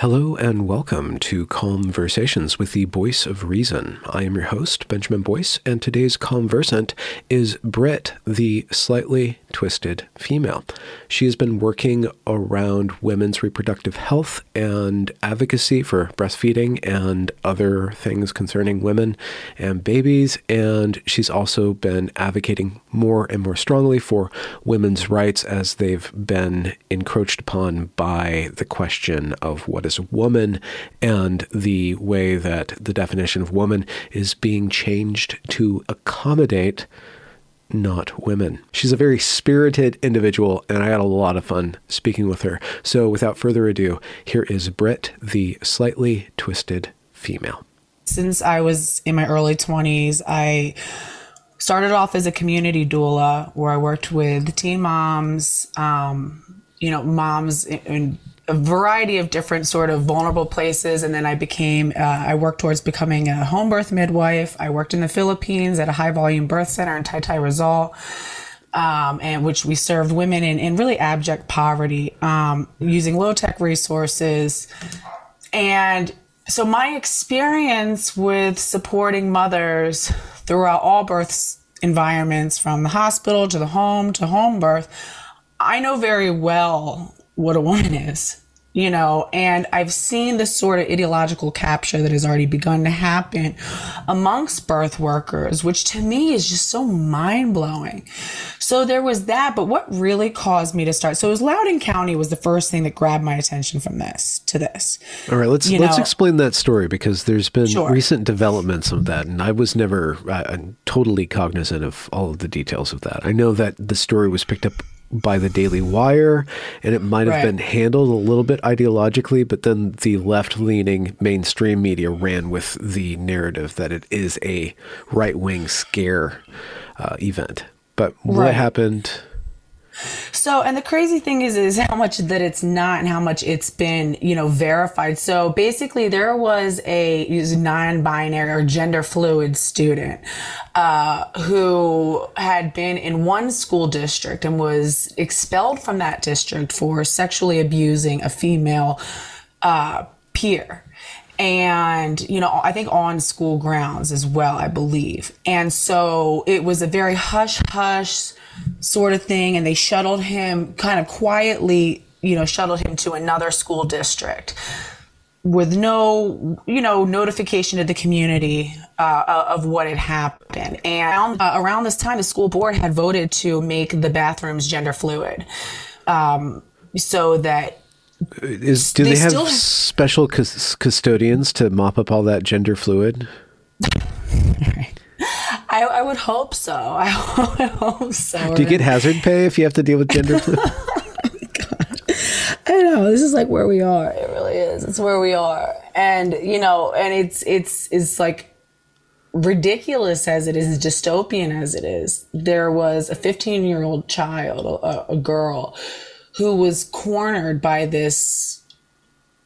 Hello and welcome to Calmversations with the Voice of Reason. I am your host, Benjamin Boyce, and today's conversant is Brit, the slightly twisted female. She has been working around women's reproductive health and advocacy for breastfeeding and other things concerning women and babies, and she's also been advocating more and more strongly for women's rights as they've been encroached upon by the question of what is a woman and the way that the definition of woman is being changed to accommodate not women. She's a very spirited individual, and I had a lot of fun speaking with her. So, without further ado, here is Brit, the slightly twisted female. Since I was in my early 20s, I started off as a community doula where I worked with teen moms, um, you know, moms in, in a variety of different sort of vulnerable places and then i became uh, i worked towards becoming a home birth midwife. I worked in the philippines at a high volume birth center in Taytay Rizal um, and which we served women in, in really abject poverty um, using low tech resources. And so my experience with supporting mothers throughout all birth environments from the hospital to the home to home birth i know very well what a woman is you know? And i've seen the sort of ideological capture that has already begun to happen amongst birth workers which to me is just so mind-blowing. So there was that but what really caused me to start so it was loudoun county was the first thing that grabbed my attention from this to this. All right let's You let's know- explain that story because there's been Sure. recent developments of that and i was never uh, totally cognizant of all of the details of that. I know that the story was picked up by the Daily Wire, and it might have Right. been handled a little bit ideologically, but then the left leaning mainstream media ran with the narrative that it is a right wing scare uh, event. But what Right. happened? So, and the crazy thing is, is how much that it's not and how much it's been, you know, verified. So basically there was a non-binary or gender fluid student, uh, who had been in one school district and was expelled from that district for sexually abusing a female, uh, peer and you know i think on school grounds as well i believe and so it was a very hush hush sort of thing and they shuttled him kind of quietly you know shuttled him to another school district with no you know notification to the community uh, of what had happened and uh, around this time the school board had voted to make the bathrooms gender fluid um, so that Is do They they, have still special cus- custodians to mop up all that gender fluid? I, I would hope so. I hope so. Do you get hazard pay if you have to deal with gender oh fluid? I know this is like where we are. It really is. It's where we are, and you know, and it's it's it's like ridiculous as it is, dystopian as it is. There was a 15 year old child, a, a girl, who was cornered by this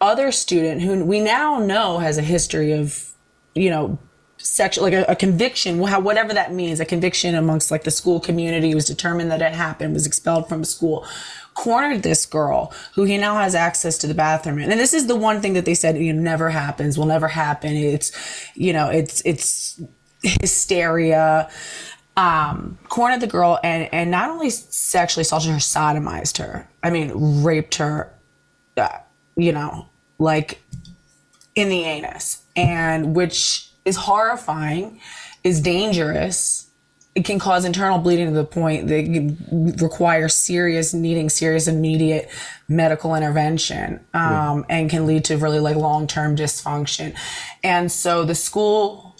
other student who we now know has a history of, you know, sexual like a, a conviction how whatever that means a conviction amongst like the school community was determined that it happened was expelled from school cornered this girl who he now has access to the bathroom and this is the one thing that they said you know never happens will never happen. It's you know it's it's hysteria. Um cornered the girl and and not only sexually assaulted her sodomized her. I mean raped her uh, you know like in the anus. And which is horrifying is dangerous. It can cause internal bleeding to the point that it require serious needing serious immediate medical intervention um, and can lead to really like long-term dysfunction. And so the school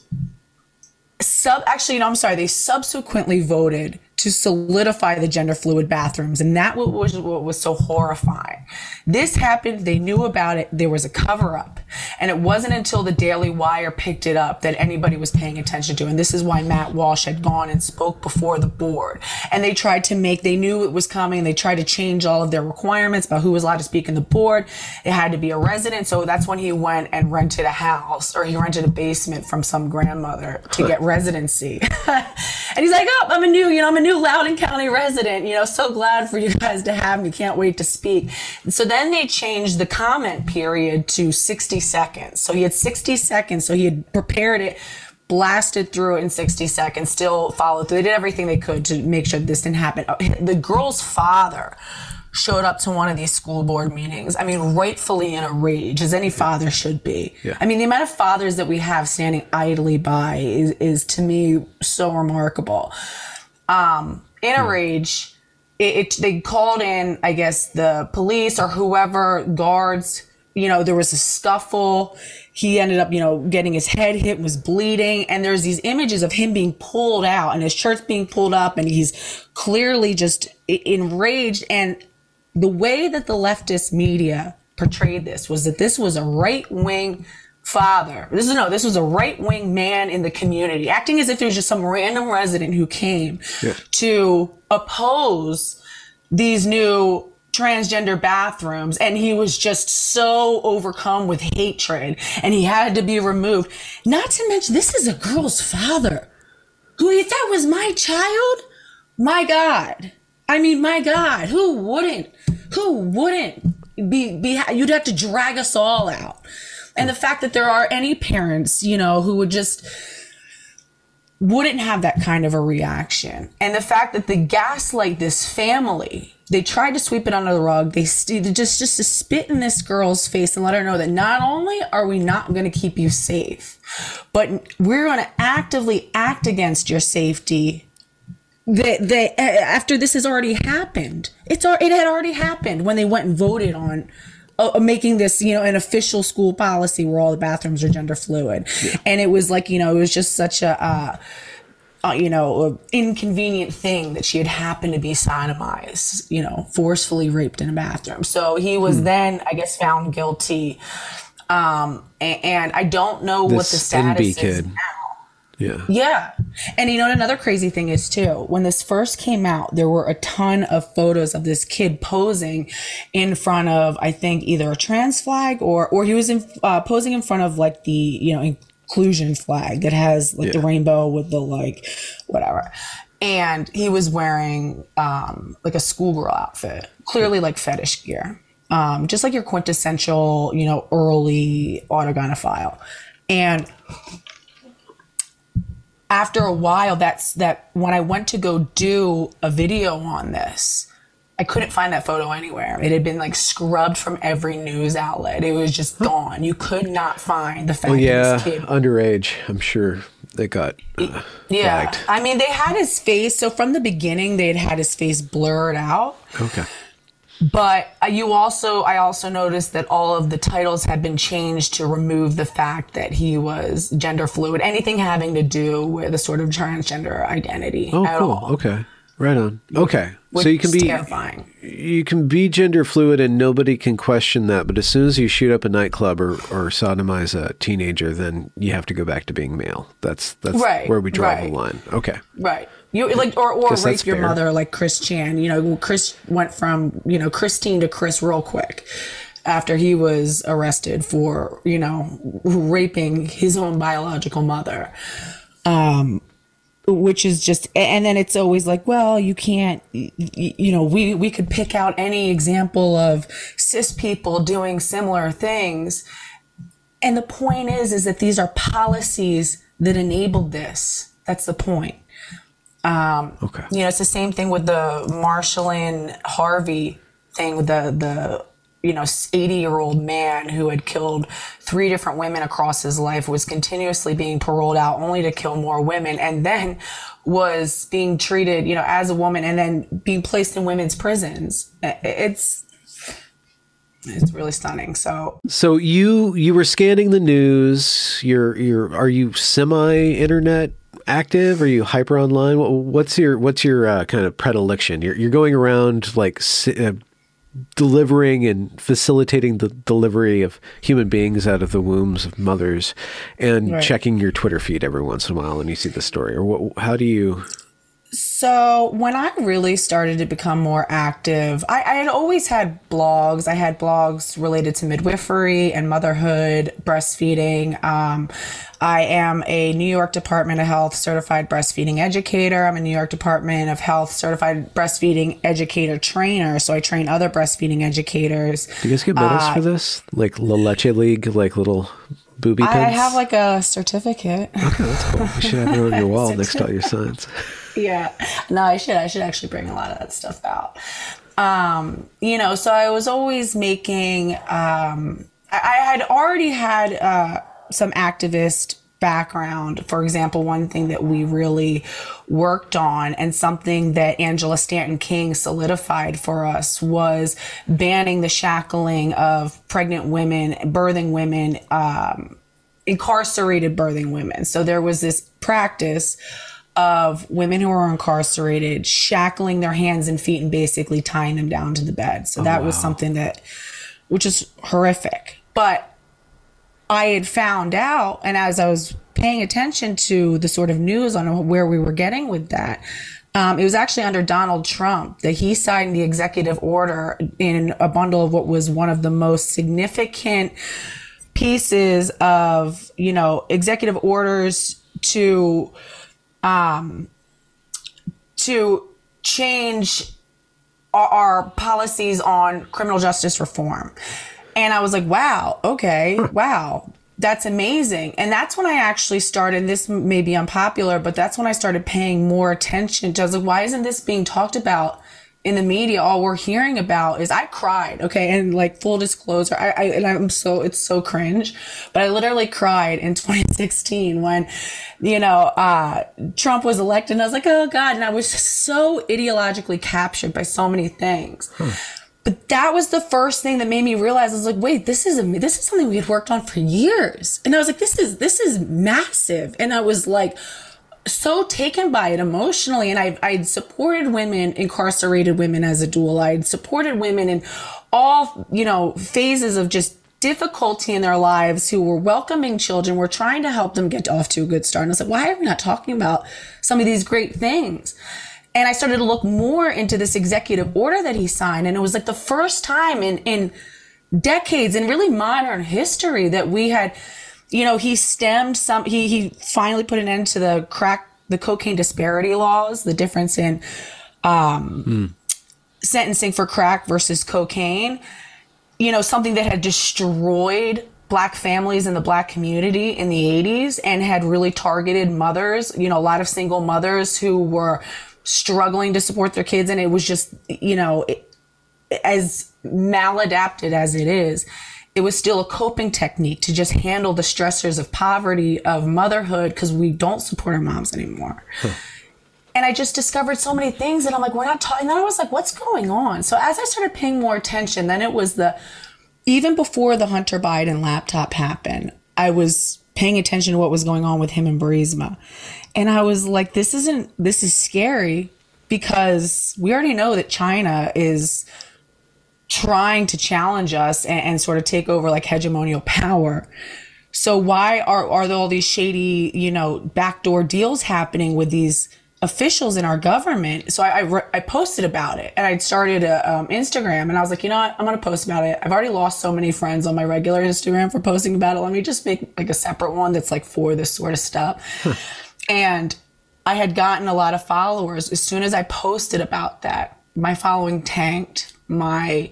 sub actually no i'm sorry they subsequently voted to solidify the gender fluid bathrooms. And that was what was so horrifying. This happened they knew about it there was a cover up and it wasn't until the daily wire picked it up that anybody was paying attention to and this is why matt walsh had gone and spoke before the board. And they tried to make they knew it was coming they tried to change all of their requirements about who was allowed to speak in the board. It had to be a resident so that's when he went and rented a house or he rented a basement from some grandmother to get residency. And he's like, oh, I'm a new, you know, I'm a new Loudoun County resident. You know, so glad for you guys to have me. Can't wait to speak. So then they changed the comment period to 60 seconds. So he had 60 seconds. So he had prepared it blasted through it in 60 seconds, still followed through. They did everything they could to make sure this didn't happen. Oh, the girl's father showed up to one of these school board meetings. I mean, rightfully in a rage, as any father should be. Yeah. I mean, the amount of fathers that we have standing idly by is, is to me so remarkable. Um, in a rage, it, it, they called in, I guess, the police or whoever guards. You know, there was a scuffle. He ended up, you know, getting his head hit, was bleeding, and there's these images of him being pulled out and his shirt's being pulled up, and he's clearly just enraged. And the way that the leftist media portrayed this was that this was a right wing father. This is no, this was a right wing man in the community, acting as if it was just some random resident who came Yeah. to oppose these new transgender bathrooms and he was just so overcome with hatred and he had to be removed not to mention this is a girl's father who if that was my child my god i mean my god who wouldn't who wouldn't be be you'd have to drag us all out and the fact that there are any parents you know who would just wouldn't have that kind of a reaction. And the fact that the gaslight this family, they tried to sweep it under the rug. They st- just just to spit in this girl's face and let her know that not only are we not going to keep you safe, but we're going to actively act against your safety. They, they after this has already happened. It's it had already happened when they went and voted on uh, making this you know an official school policy where all the bathrooms are gender fluid. And it was like you know it was just such a uh, uh, you know inconvenient thing that she had happened to be sodomized you know forcefully raped in a bathroom. So he was then i guess found guilty. Um and, and i don't know what the This status NB is kid. now Yeah. yeah. And you know what another crazy thing is too? When this first came out, there were a ton of photos of this kid posing in front of I think either a trans flag or or he was in uh, posing in front of like the, you know, inclusion flag that has like the rainbow with the like whatever. And he was wearing um like a schoolgirl outfit, clearly like fetish gear. Um, just like your quintessential, you know, early autogynephile. And after a while that's that when i went to go do a video on this i couldn't find that photo anywhere it had been like scrubbed from every news outlet it was just gone you could not find the fact Well, yeah, underage. I'm sure they got uh, yeah flagged. i mean they had his face so from the beginning they had had his face blurred out Okay. But uh, you also i also noticed that all of the titles had been changed to remove the fact that he was gender fluid anything having to do with a sort of transgender identity Oh, at cool. all Okay. Right on. Okay. which so you can be terrifying you can be gender fluid and nobody can question that, but as soon as you shoot up a nightclub or, or sodomize a teenager, then you have to go back to being male. That's that's Right, where we draw right. the line. Okay. Right. You like or or rape your fair. mother like Chris Chan. You know, Chris went from you know Christine to Chris real quick after he was arrested for you know raping his own biological mother. Um, which is just and then it's always like well you can't you know we we could pick out any example of cis people doing similar things and the point is is that these are policies that enabled this that's the point Um, okay. you know, it's the same thing with the Marshall and Harvey thing with the the you know 80 year old man who had killed three different women across his life was continuously being paroled out only to kill more women and then was being treated you know as a woman and then being placed in women's prisons it's it's really stunning so So you you were scanning the news. You're you're are you semi internet active? Are you hyper online? What, what's your what's your uh, kind of predilection? You're you're going around like uh, delivering and facilitating the delivery of human beings out of the wombs of mothers, and Right. checking your Twitter feed every once in a while, and you see the story. Or what, how do you? So when I really started to become more active, I, I, had always had blogs. I had blogs related to midwifery and motherhood, breastfeeding. Um, I am a New York Department of Health certified breastfeeding educator. I'm a New York Department of Health certified breastfeeding educator trainer. So I train other breastfeeding educators. Do you guys get medals uh, for this? Like La Leche League, like little booby pins? I have like a certificate. Okay, that's cool. You should have it on your wall next to all your signs. yeah. No, I should. I should actually bring a lot of that stuff out. Um, you know, so I was always making, um, I, I had already had, uh, some activist background. For example, one thing that we really worked on and something that Angela Stanton King solidified for us was banning the shackling of pregnant women, birthing women, um, incarcerated birthing women. So there was this practice of women who are incarcerated shackling their hands and feet and basically tying them down to the bed. So oh, that wow. was something that, which is horrific. But I had found out, and as I was paying attention to the sort of news on where we were getting with that, um, it was actually under Donald Trump that he signed the executive order in a bundle of what was one of the most significant pieces of, you know, executive orders to, um, to change our, our policies on criminal justice reform. And I was like, wow, okay, wow, that's amazing. And that's when I actually started, this may be unpopular, but that's when I started paying more attention to, I was like, why isn't this being talked about in the media? All we're hearing about is I cried. Okay. And like full disclosure, I, I and I'm so, it's so cringe, but I literally cried in 2016 when, you know, uh, Trump was elected and I was like, oh God. And I was so ideologically captured by so many things. Hmm but that was the first thing that made me realize I was like, wait, this is a, this is something we had worked on for years. And I was like, this is, this is massive. And I was like, so taken by it emotionally. And I, I'd supported women, incarcerated women as a doula. I'd supported women in all, you know, phases of just difficulty in their lives who were welcoming children. We're trying to help them get off to a good start. And I was like, why are we not talking about some of these great things? And I started to look more into this executive order that he signed. And it was like the first time in, in decades in really modern history that we had, you know, he stemmed some, he, he finally put an end to the crack, the cocaine disparity laws, the difference in, um, mm. sentencing for crack versus cocaine, you know, something that had destroyed black families in the black community in the 80s and had really targeted mothers, you know, a lot of single mothers who were struggling to support their kids and it was just you know it, as maladapted as it is it was still a coping technique to just handle the stressors of poverty of motherhood because we don't support our moms anymore. And i just discovered so many things and i'm like we're not talking then i was like what's going on? So as i started paying more attention then it was the even before the hunter biden laptop happened i was paying attention to what was going on with him and Burisma. And I was like, this isn't, this is scary because we already know that China is trying to challenge us and, and sort of take over like hegemonial power. So why are, are there all these shady, you know, backdoor deals happening with these officials in our government. So I, I, I posted about it and I'd started a um, Instagram and I was like, you know what? I'm going to post about it. I've already lost so many friends on my regular Instagram for posting about it. Let me just make like a separate one that's like for this sort of stuff. And I had gotten a lot of followers. As soon as I posted about that, my following tanked. My,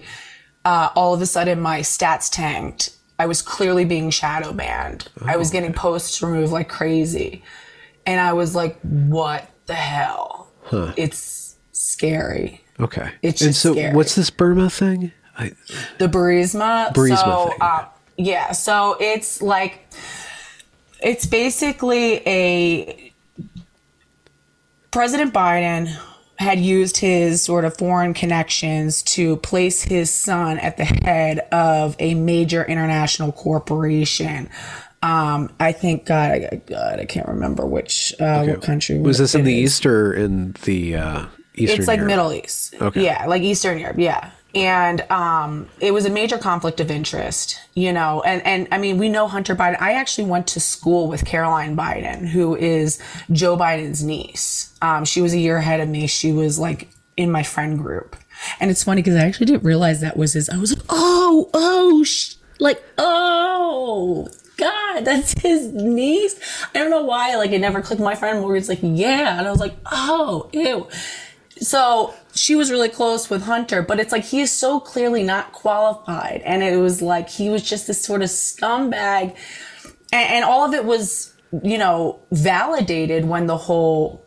uh, all of a sudden my stats tanked. I was clearly being shadow banned. Oh, I was getting posts removed like crazy. And I was like, what the hell? Huh. It's scary. Okay. It's and so scary. what's this Burma thing? I, the Burisma. Burisma so, thing. Uh, yeah. So it's like it's basically a President Biden had used his sort of foreign connections to place his son at the head of a major international corporation um, I think God, I, God, I can't remember which uh, okay. what country was this in the is. East or in the uh, Eastern? It's like Europe? Middle East. Okay. Yeah, like Eastern Europe. Yeah. And um, it was a major conflict of interest, you know. And and I mean, we know Hunter Biden. I actually went to school with Caroline Biden, who is Joe Biden's niece. Um, she was a year ahead of me. She was like in my friend group, and it's funny because I actually didn't realize that was his. I was like, oh, oh, sh-, like, oh. God, that's his niece. I don't know why. Like, it never clicked. My friend Morgan's like, yeah, and I was like, oh, ew. So she was really close with Hunter, but it's like he is so clearly not qualified. And it was like he was just this sort of scumbag. And, and all of it was, you know, validated when the whole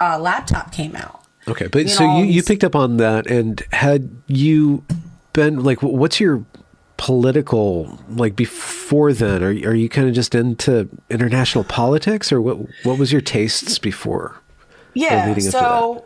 uh, laptop came out. Okay. But you so know, you, you picked up on that. And had you been like, what's your political like before then are, are you kind of just into international politics or what what was your tastes before yeah so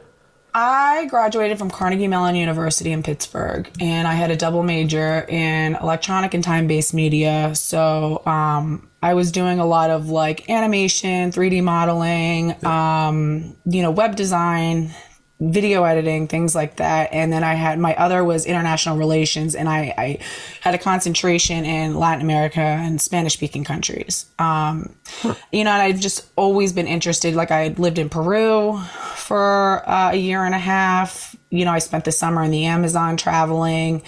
I graduated from Carnegie Mellon University in Pittsburgh, and I had a double major in electronic and time based media. So um, I was doing a lot of like animation, 3D modeling, um, you know, web design, video editing, things like that. And then I had my other was international relations, and I, I had a concentration in Latin America and Spanish speaking countries. Um. You know, and I've just always been interested. Like I lived in Peru for uh, a year and a half. You know, I spent the summer in the Amazon traveling.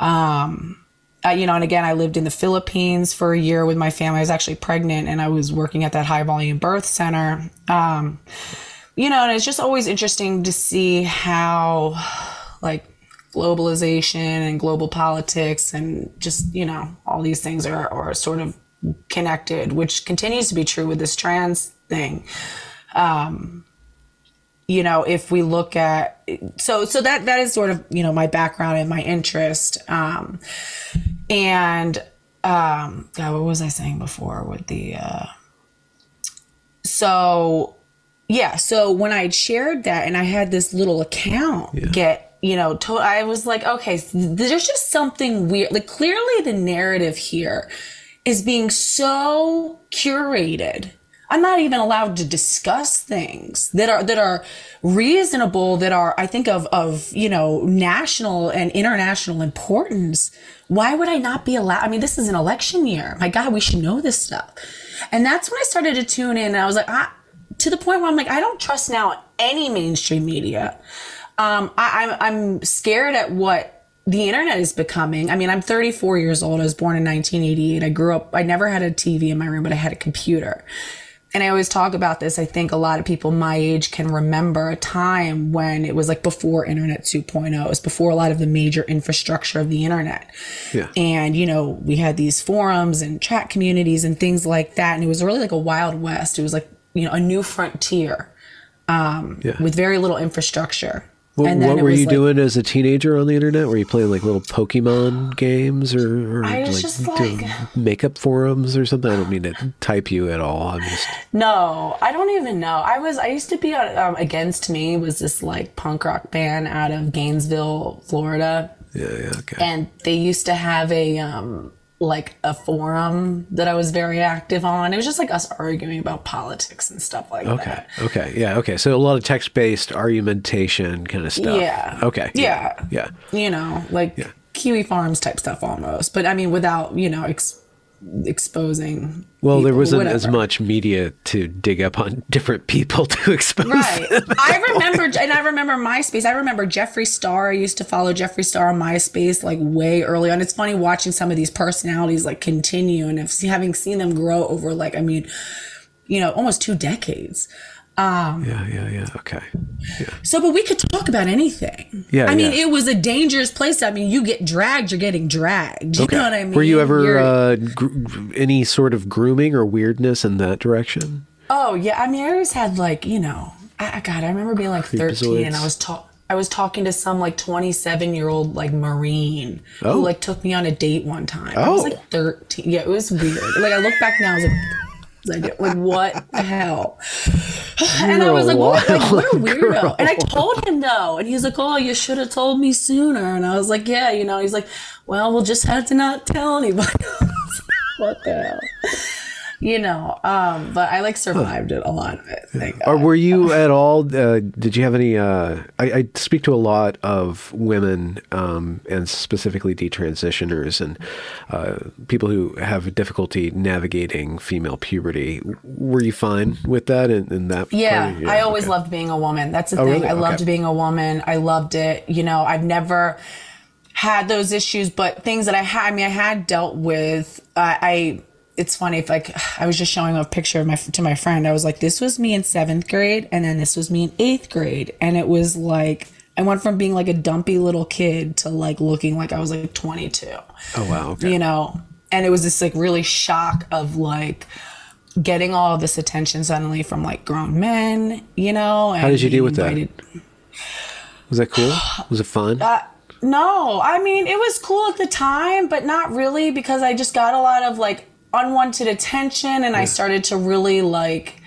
Um, uh, you know, and again, I lived in the Philippines for a year with my family. I was actually pregnant and I was working at that high volume birth center. Um, you know, and it's just always interesting to see how, like, globalization and global politics and just, you know, all these things are, are sort of connected, which continues to be true with this trans thing. Um, you know, if we look at so so that that is sort of you know my background and my interest, um, and um, God, what was I saying before with the uh, so yeah, so when I shared that and I had this little account yeah. get, you know, to- I was like, okay, there's just something weird. Like clearly the narrative here is being so curated. I'm not even allowed to discuss things that are that are reasonable, that are I think of of you know national and international importance. Why would I not be allowed? I mean, this is an election year. My God, we should know this stuff. And that's when I started to tune in. And I was like, I, to the point where I'm like, I don't trust now any mainstream media. Um, I, I'm, I'm scared at what the internet is becoming. I mean, I'm 34 years old. I was born in 1988. I grew up, I never had a TV in my room, but I had a computer. And I always talk about this. I think a lot of people my age can remember a time when it was like before Internet 2.0. It was before a lot of the major infrastructure of the internet. Yeah. And, you know, we had these forums and chat communities and things like that. And it was really like a wild west. It was like you know a new frontier um, yeah. with very little infrastructure. What, what were you like, doing as a teenager on the internet? Were you playing like little Pokemon games or, or like, like makeup forums or something? I don't mean to type you at all. I'm just no, I don't even know. I was I used to be on um, Against Me was this like punk rock band out of Gainesville, Florida. Yeah, yeah, okay. And they used to have a um, like a forum that I was very active on. It was just like us arguing about politics and stuff like okay. that. Okay. Okay. Yeah. Okay. So a lot of text based argumentation kind of stuff. Yeah. Okay. Yeah. Yeah. You know, like yeah. Kiwi Farms type stuff almost. But I mean, without, you know, ex- exposing. Well, people, there wasn't whatever. as much media to dig up on different people to expose. Right. I remember, and I remember MySpace. I remember Jeffree Star. I used to follow Jeffree Star on MySpace like way early on. It's funny watching some of these personalities like continue and having seen them grow over like, I mean, you know, almost two decades. Um, yeah, yeah, yeah. Okay. Yeah. So, but we could talk about anything. Yeah. I mean, yeah. it was a dangerous place. I mean, you get dragged, you're getting dragged. You okay. know what I mean? Were you ever uh, gr- any sort of grooming or weirdness in that direction? Oh yeah. I mean, I always had like you know, I, God, I remember being like 13 and I was talking. I was talking to some like 27 year old like Marine oh. who like took me on a date one time. Oh. I was like 13. Yeah, it was weird. like I look back now, I was like, like, like what the hell? and I was like what, like, what a weirdo. Girl. And I told him no. And he's like, oh, you should have told me sooner. And I was like, yeah, you know, he's like, well, we'll just have to not tell anybody. what the hell? You know, um, but I like survived it a lot of it. Thank Or were you at all? Uh, did you have any? Uh, I, I speak to a lot of women, um, and specifically detransitioners and uh, people who have difficulty navigating female puberty. Were you fine with that? And, and that? Yeah, of- I always okay. loved being a woman. That's the Oh, thing. really? I loved Okay. being a woman. I loved it. You know, I've never had those issues, but things that I had, I mean, I had dealt with. I. It's funny if like I was just showing a picture of my to my friend. I was like, this was me in seventh grade, and then this was me in eighth grade, and it was like I went from being like a dumpy little kid to like looking like I was like 22 Oh wow. Okay. you know and it was this like really shock of like getting all this attention suddenly from like grown men you know and How did you deal with that? Was that cool? Was it fun? Uh, no i mean it was cool at the time but not really because i just got a lot of like unwanted attention and i started to really like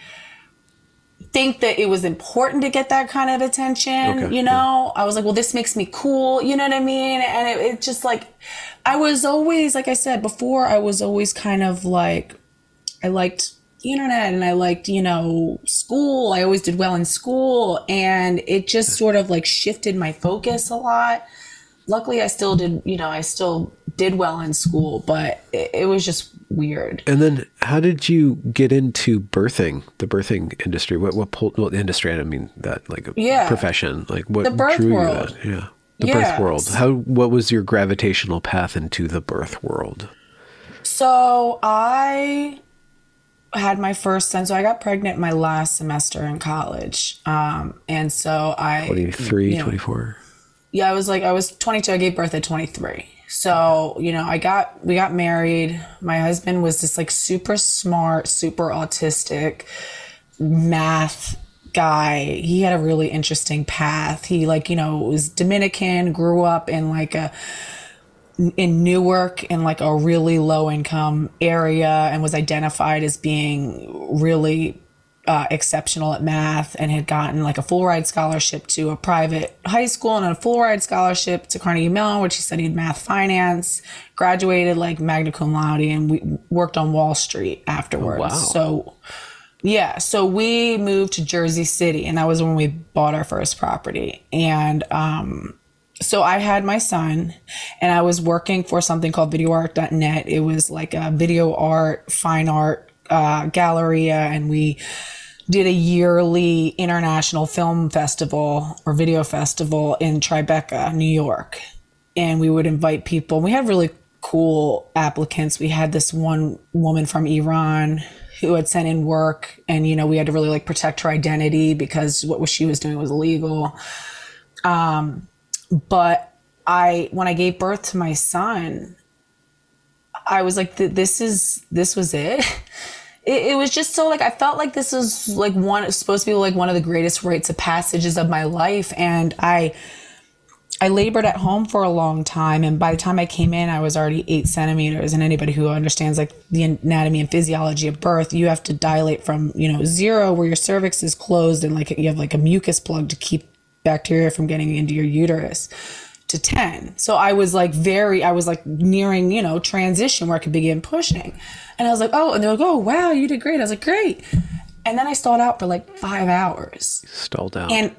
think that it was important to get that kind of attention Okay, you know? I was like well this makes me cool you know what i mean? And it, it just like i was always like i said before i was always kind of like I liked the internet and I liked, you know, school. I always did well in school and it just sort of like shifted my focus a lot. Luckily, I still did, you know, I still did well in school, but it, it was just weird. and then, how did you get into birthing? The birthing industry. What? What? Pulled, well, industry. I don't mean that like a Yeah. profession. Like what? The birth drew world. You that? Yeah. The Yeah. birth world. How? What was your gravitational path into the birth world? So I had my first son. So I got pregnant my last semester in college. Um, and so I. 23, you know, 24? yeah, I was like, I was 22. I gave birth at 23. So, you know, I got, we got married. My husband was this like super smart, super autistic math guy. He had a really interesting path. He like, you know, was Dominican, grew up in like a, in Newark in like a really low income area and was identified as being really uh, exceptional at math and had gotten like a full ride scholarship to a private high school and a full ride scholarship to Carnegie Mellon, which he studied math finance, graduated like magna cum laude, and we worked on Wall Street afterwards. wow. So, yeah, so we moved to Jersey City, and that was when we bought our first property. And um, so I had my son, and I was working for something called VideoArt.net. It was like a video art, fine art uh, galleria, and we did a yearly international film festival or video festival in Tribeca, New York. And we would invite people. We had really cool applicants. We had this one woman from Iran who had sent in work and you know we had to really like protect her identity because what she was doing was illegal um but i when i gave birth to my son i was like this is this was it it, it was just so like I felt like this was like one supposed to be like one of the greatest rites of passages of my life, and I I labored at home for a long time, and by the time I came in, I was already eight centimeters. And anybody who understands like the anatomy and physiology of birth, you have to dilate from you know zero, where your cervix is closed, and like you have like a mucus plug to keep bacteria from getting into your uterus to 10. So I was like very, I was like nearing, you know, transition where I could begin pushing. And I was like, oh, and they're like, oh, wow, you did great. I was like, great. And then I stalled out for like five hours. Stalled out. And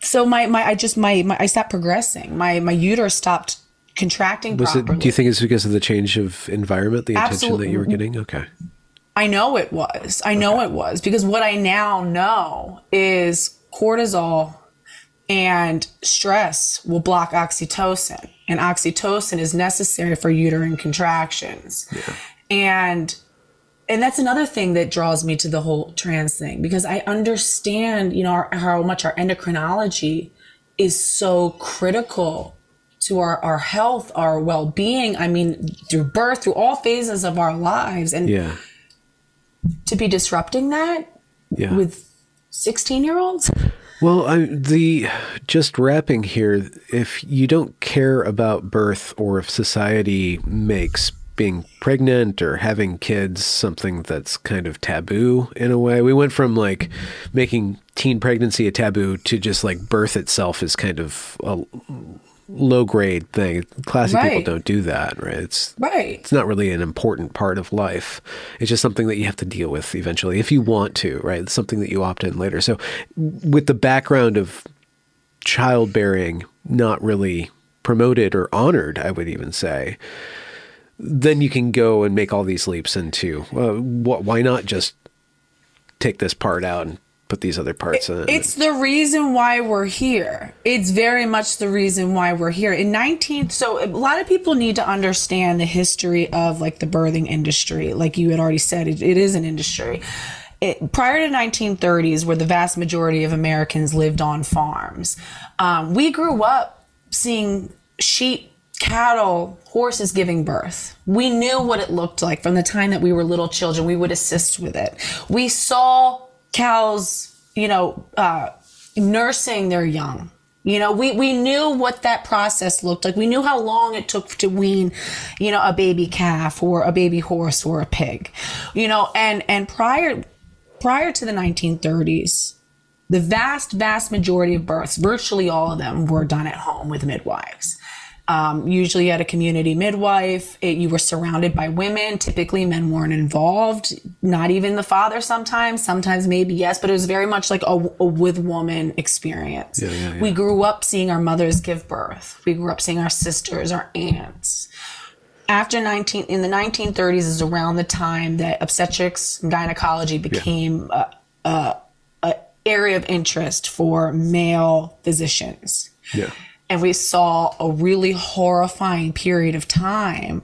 so my, my, I just, my, my I stopped progressing. My, my uterus stopped contracting was properly. it? Do you think it's because of the change of environment, the attention that you were getting? Okay. I know it was. I know it was because what I now know is cortisol and stress will block oxytocin, and oxytocin is necessary for uterine contractions. And and that's another thing that draws me to the whole trans thing because I understand, you know, our, how much our endocrinology is so critical to our, our health, our well being. I mean, through birth, through all phases of our lives. And Yeah. to be disrupting that Yeah. with 16 year olds. Well, I, the just wrapping here, if you don't care about birth or if society makes being pregnant or having kids something that's kind of taboo in a way, we went from like making teen pregnancy a taboo to just like birth itself is kind of a, low grade thing. Classy Right. people don't do that, right? It's Right. it's not really an important part of life. It's just something that you have to deal with eventually if you want to, right? It's something that you opt in later. So, with the background of childbearing not really promoted or honored, I would even say, then you can go and make all these leaps into uh, wh- why not just take this part out and put these other parts in? It's the reason why we're here. It's very much the reason why we're here. In 19th, so a lot of people need to understand the history of like the birthing industry. Like you had already said, it, it is an industry. It, prior to 1930s, where the vast majority of Americans lived on farms, um, we grew up seeing sheep, cattle, horses giving birth. We knew what it looked like from the time that we were little children. We would assist with it. We saw cows, you know, uh, nursing their young. You know, we, we knew what that process looked like. We knew how long it took to wean, you know, a baby calf or a baby horse or a pig. You know, and and prior prior to the 1930s, the vast, vast majority of births, virtually all of them, were done at home with midwives. Um, usually, you had a community midwife. It, you were surrounded by women. Typically, men weren't involved. Not even the father. Sometimes, sometimes maybe yes, but it was very much like a, a with woman experience. yeah, yeah. We grew up seeing our mothers give birth. We grew up seeing our sisters, our aunts after 19 in the 1930s is around the time that obstetrics and gynecology became a, a, a area of interest for male physicians yeah. And we saw a really horrifying period of time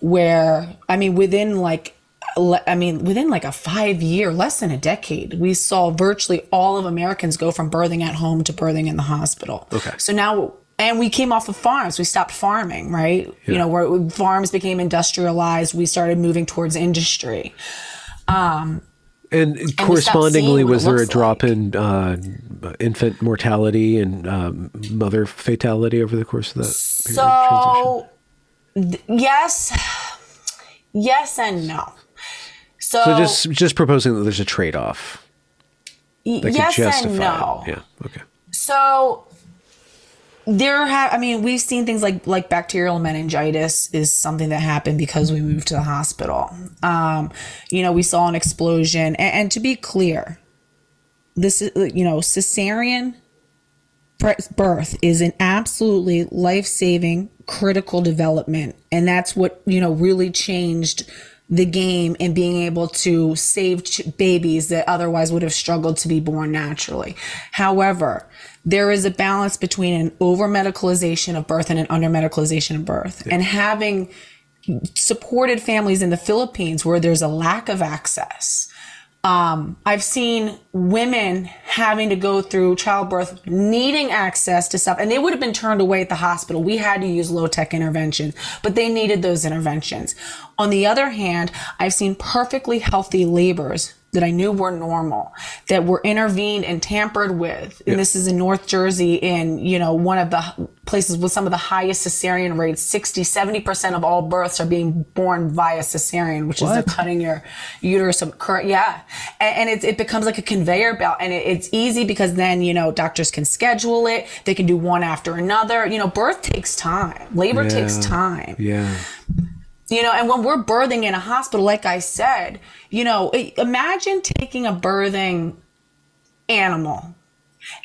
where i mean within like I mean, within like a five year, less than a decade, we saw virtually all of Americans go from birthing at home to birthing in the hospital. Okay. So now, and we came off of farms. We stopped farming, right? You know, where farms became industrialized. We started moving towards industry. Um, And correspondingly, was there a drop in uh, infant mortality and um, mother fatality over the course of that so, th- yes, yes, and no. So, So just just proposing that there's a trade off yes and no. it. Yeah. Okay. So there have I mean we've seen things like like bacterial meningitis is something that happened because we moved to the hospital. Um, you know, we saw an explosion and, and to be clear, this is you know, cesarean birth is an absolutely life-saving critical development and that's what, you know, really changed the game and being able to save ch- babies that otherwise would have struggled to be born naturally. However, there is a balance between an over medicalization of birth and an under medicalization of birth. And having supported families in the Philippines where there's a lack of access. Um, I've seen women having to go through childbirth, needing access to stuff, and they would have been turned away at the hospital. We had to use low tech interventions, but they needed those interventions. On the other hand, I've seen perfectly healthy labors that I knew were normal that were intervened and tampered with. And this is in North Jersey in, you know, one of the places with some of the highest cesarean rates. 60, 70% of all births are being born via cesarean, which is cutting your uterus. Current, yeah. And, and it, it becomes like a conveyor belt and it, it's easy because then, you know, doctors can schedule it. They can do one after another. You know, birth takes time. Labor takes time Yeah. You know and when we're birthing in a hospital like i said you know imagine taking a birthing animal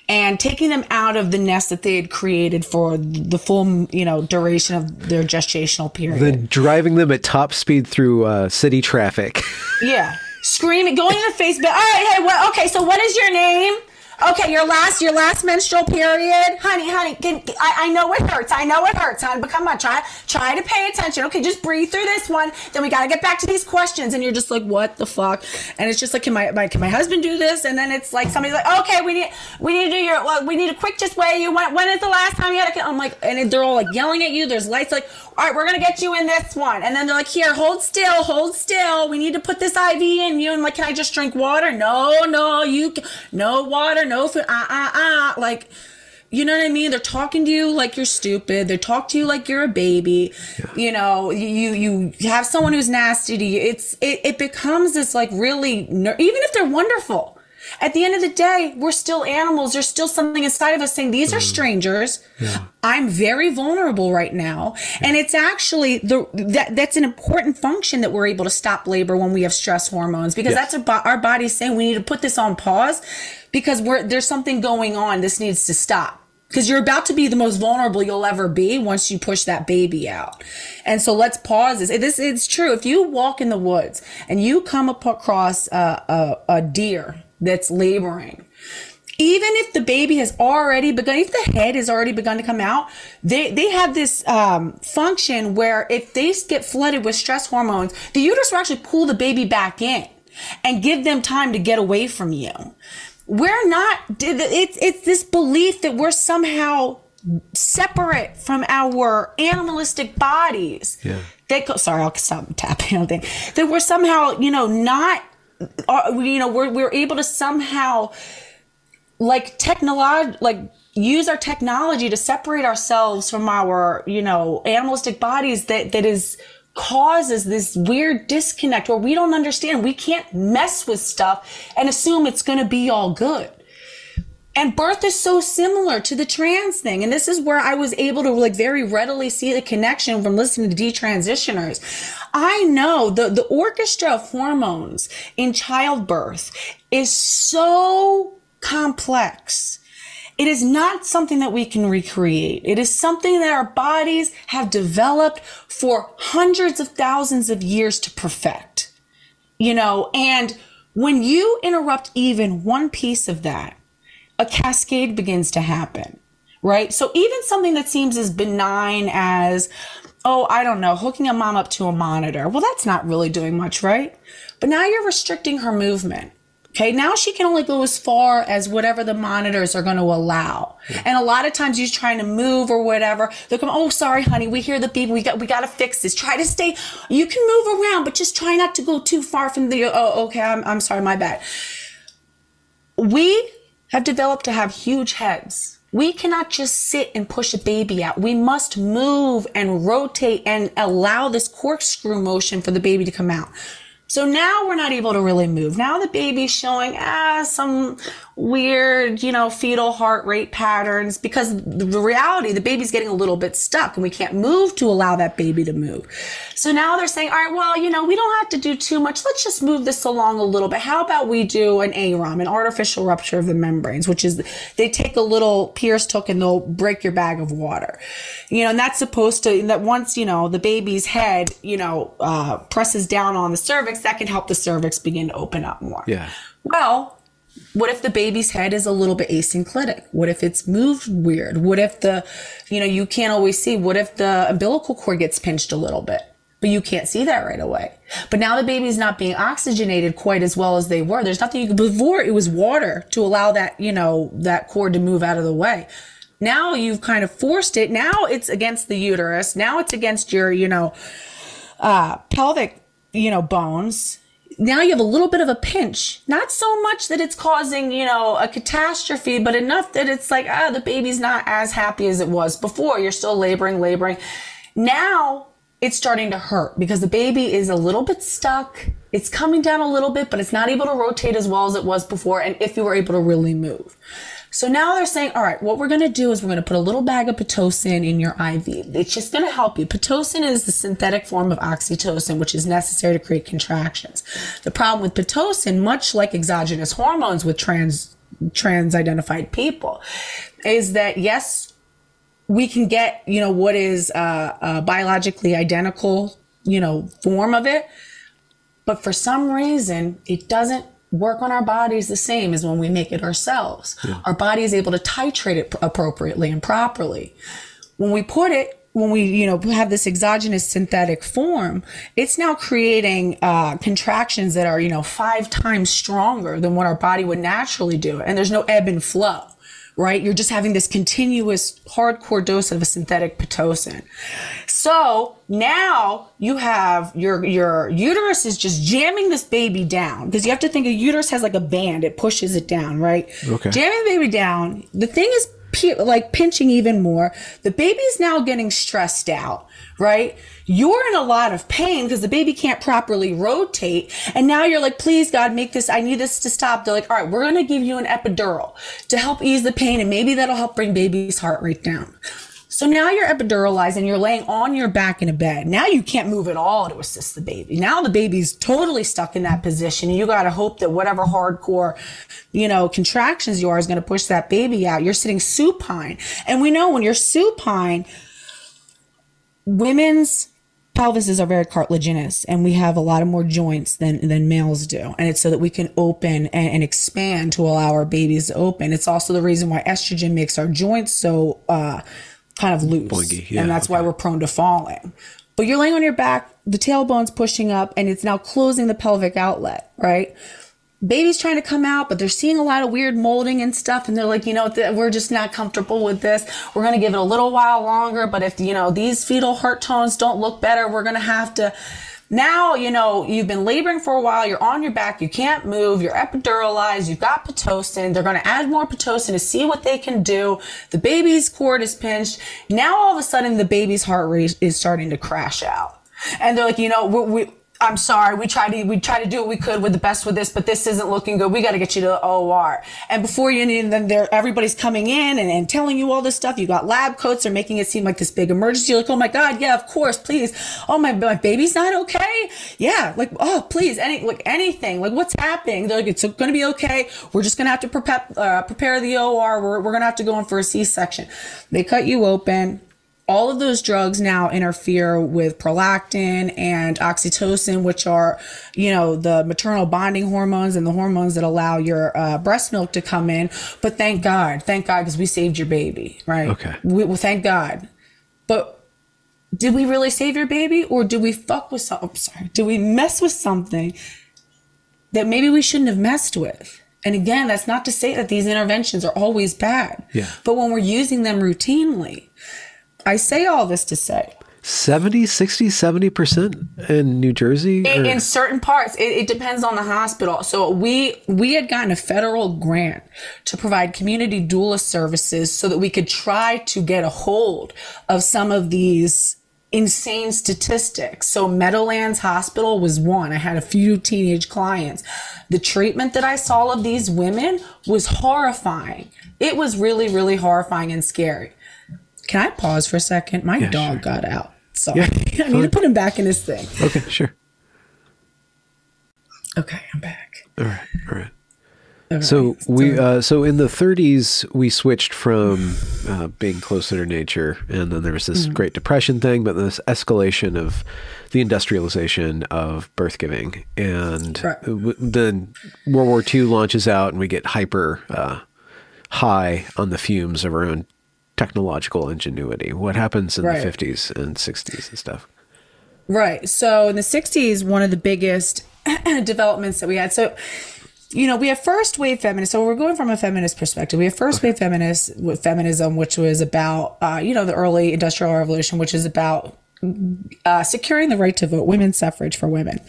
and taking them out of the nest that they had created for the full you know duration of their gestational period. Then driving them at top speed through uh, city traffic. yeah. Screaming going in the face but all right hey what okay so what is your name okay your last your last menstrual period? Honey honey can, I, I know it hurts. I know it hurts honey but come on try try to pay attention. Okay just breathe through this one. Then we got to get back to these questions. And you're just like what the fuck? And it's just like can my, my can my husband do this? And then it's like somebody's like okay we need we need to do your well, we need a quick just weigh you when, when is the last time you had a i'm like and they're all like yelling at you. There's lights like all right we're gonna get you in this one. And then they're like here hold still hold still. We need to put this iv in you. And like can i just drink water? No no you no water no food ah ah ah like you know what I mean? They're talking to you like you're stupid. They talk to you like you're a baby. You know, you you have someone who's nasty to you. It's it, it becomes this like really ner- even if they're wonderful. At the end of the day, we're still animals. There's still something inside of us saying, these are strangers. Yeah. I'm very vulnerable right now. And it's actually the, that, that's an important function that we're able to stop labor when we have stress hormones because yes. that's our, our body's saying we need to put this on pause because we're, there's something going on. This needs to stop because you're about to be the most vulnerable you'll ever be once you push that baby out. And so let's pause this. This it's true. If you walk in the woods and you come across a, a, a deer that's laboring, even if the baby has already begun, if the head has already begun to come out, they, they have this um, function where if they get flooded with stress hormones, the uterus will actually pull the baby back in and give them time to get away from you we're not it's it's this belief that we're somehow separate from our animalistic bodies. Yeah. That sorry i'll stop tapping on thing. That we're somehow you know not uh, you know we're, we're able to somehow like technology like use our technology to separate ourselves from our you know animalistic bodies that that is causes this weird disconnect where we don't understand. We can't mess with stuff and assume it's going to be all good. And birth is so similar to the trans thing. And this is where I was able to like very readily see the connection from listening to detransitioners. I know the, the orchestra of hormones in childbirth is so complex it is not something that we can recreate. It is something that our bodies have developed for hundreds of thousands of years to perfect. You know, and when you interrupt even one piece of that, a cascade begins to happen, right? So even something that seems as benign as, oh, I don't know, hooking a mom up to a monitor. Well, that's not really doing much, right? But now you're restricting her movement. Okay, now she can only go as far as whatever the monitors are going to allow. Yeah. And a lot of times you're trying to move or whatever. They'll come, oh, sorry, honey, we hear the beep. We got, we got to fix this. Try to stay. You can move around, but just try not to go too far from the. Oh, okay, I'm, I'm sorry, my bad. We have developed to have huge heads. We cannot just sit and push a baby out. We must move and rotate and allow this corkscrew motion for the baby to come out. So now we're not able to really move. Now the baby's showing ah some weird, you know, fetal heart rate patterns because the reality, the baby's getting a little bit stuck and we can't move to allow that baby to move. So now they're saying, all right, well, you know, we don't have to do too much. Let's just move this along a little bit. How about we do an AROM, an artificial rupture of the membranes, which is they take a little pierced hook and they'll break your bag of water. You know, and that's supposed to, that once, you know, the baby's head, you know, uh, presses down on the cervix, that can help the cervix begin to open up more. Yeah. Well, what if the baby's head is a little bit asynclitic? What if it's moved weird? What if the, you know, you can't always see? What if the umbilical cord gets pinched a little bit? But you can't see that right away. But now the baby's not being oxygenated quite as well as they were. There's nothing you could, before it was water to allow that, you know, that cord to move out of the way. Now you've kind of forced it. Now it's against the uterus. Now it's against your, you know, uh, pelvic, you know, bones now you have a little bit of a pinch. Not so much that it's causing, you know, a catastrophe, but enough that it's like, ah, the baby's not as happy as it was before. You're still laboring, laboring. Now it's starting to hurt because the baby is a little bit stuck. It's coming down a little bit, but it's not able to rotate as well as it was before. And if you were able to really move. So now they're saying, all right, what we're going to do is we're going to put a little bag of Pitocin in your IV. It's just going to help you. Pitocin is the synthetic form of oxytocin, which is necessary to create contractions. The problem with Pitocin, much like exogenous hormones with trans, trans identified people, is that yes, we can get, you know, what is a biologically identical, you know, form of it. But for some reason, it doesn't work on our bodies the same as when we make it ourselves. Yeah. Our body is able to titrate it appropriately and properly. When we put it, when we, you know, have this exogenous synthetic form, it's now creating uh, contractions that are, you know, five times stronger than what our body would naturally do. And there's no ebb and flow right? You're just having this continuous hardcore dose of a synthetic Pitocin. So now you have your, your uterus is just jamming this baby down because you have to think a uterus has like a band. It pushes it down, right? Okay. Jamming the baby down. The thing is like pinching even more. The baby's now getting stressed out, right? You're in a lot of pain because the baby can't properly rotate. And now you're like, please God, make this, I need this to stop. They're like, all right, we're going to give you an epidural to help ease the pain. And maybe that'll help bring baby's heart rate down. So now you're epiduralized and you're laying on your back in a bed. Now you can't move at all to assist the baby. Now the baby's totally stuck in that position. You got to hope that whatever hardcore, you know, contractions you are is going to push that baby out. You're sitting supine. And we know when you're supine, women's pelvises are very cartilaginous and we have a lot of more joints than than males do and it's so that we can open and, and expand to allow our babies to open it's also the reason why estrogen makes our joints so uh, kind of loose. Boingy, yeah, and that's okay. why we're prone to falling. But you're laying on your back, the tailbone's pushing up, and it's now closing the pelvic outlet, right? Baby's trying to come out, but they're seeing a lot of weird molding and stuff. And they're like, you know, we're just not comfortable with this. We're going to give it a little while longer. But if, you know, these fetal heart tones don't look better, we're going to have to now, you know, you've been laboring for a while, you're on your back, you can't move, you're epiduralized, you've got Pitocin. They're going to add more Pitocin to see what they can do. The baby's cord is pinched. Now, all of a sudden, the baby's heart rate is starting to crash out. And they're like, you know, we, we I'm sorry. We tried to we tried to do what we could with the best with this, but this isn't looking good. We got to get you to the OR. And before you need, then there everybody's coming in and, and telling you all this stuff. You got lab coats. They're making it seem like this big emergency. You're like, oh my god, yeah, of course, please. Oh my my baby's not okay. Yeah, like oh please, any like anything. Like what's happening? They're like it's going to be okay. We're just going to have to prepare uh, prepare the OR. We're we're going to have to go in for a C section. They cut you open all of those drugs now interfere with prolactin and oxytocin, which are, you know, the maternal bonding hormones and the hormones that allow your uh, breast milk to come in. But thank God, thank God, because we saved your baby, right? Okay. We, well, thank God. But did we really save your baby, or did we fuck with something? I'm sorry. Did we mess with something that maybe we shouldn't have messed with? And again, that's not to say that these interventions are always bad. Yeah. But when we're using them routinely, I say all this to say 70, 60, 70% in New Jersey? In, in certain parts. It, it, depends on the hospital. So we, we had gotten a federal grant to provide community doula services so that we could try to get a hold of some of these insane statistics. So Meadowlands Hospital was one. I had a few teenage clients. The treatment that I saw of these women was horrifying. It was really, really horrifying and scary. Can I pause for a second? My yeah, dog sure. got out. Sorry. Yeah, I need to put him back in his thing. Okay, sure. Okay, I'm back. All right, all right. So we uh, so in the 30s we switched from uh, being closer to nature, and then there was this mm-hmm. Great Depression thing, but this escalation of the industrialization of birth giving, and right. then World War II launches out, and we get hyper uh, high on the fumes of our own technological ingenuity? What happens in right. the 50s and 60s and stuff? Right. So in the 60s, one of the biggest developments that we had. So, you know, we have first wave feminists. So we're going from a feminist perspective. We have first okay. wave feminists with feminism, which was about, uh, you know, the early industrial revolution, which is about uh, securing the right to vote, women's suffrage for women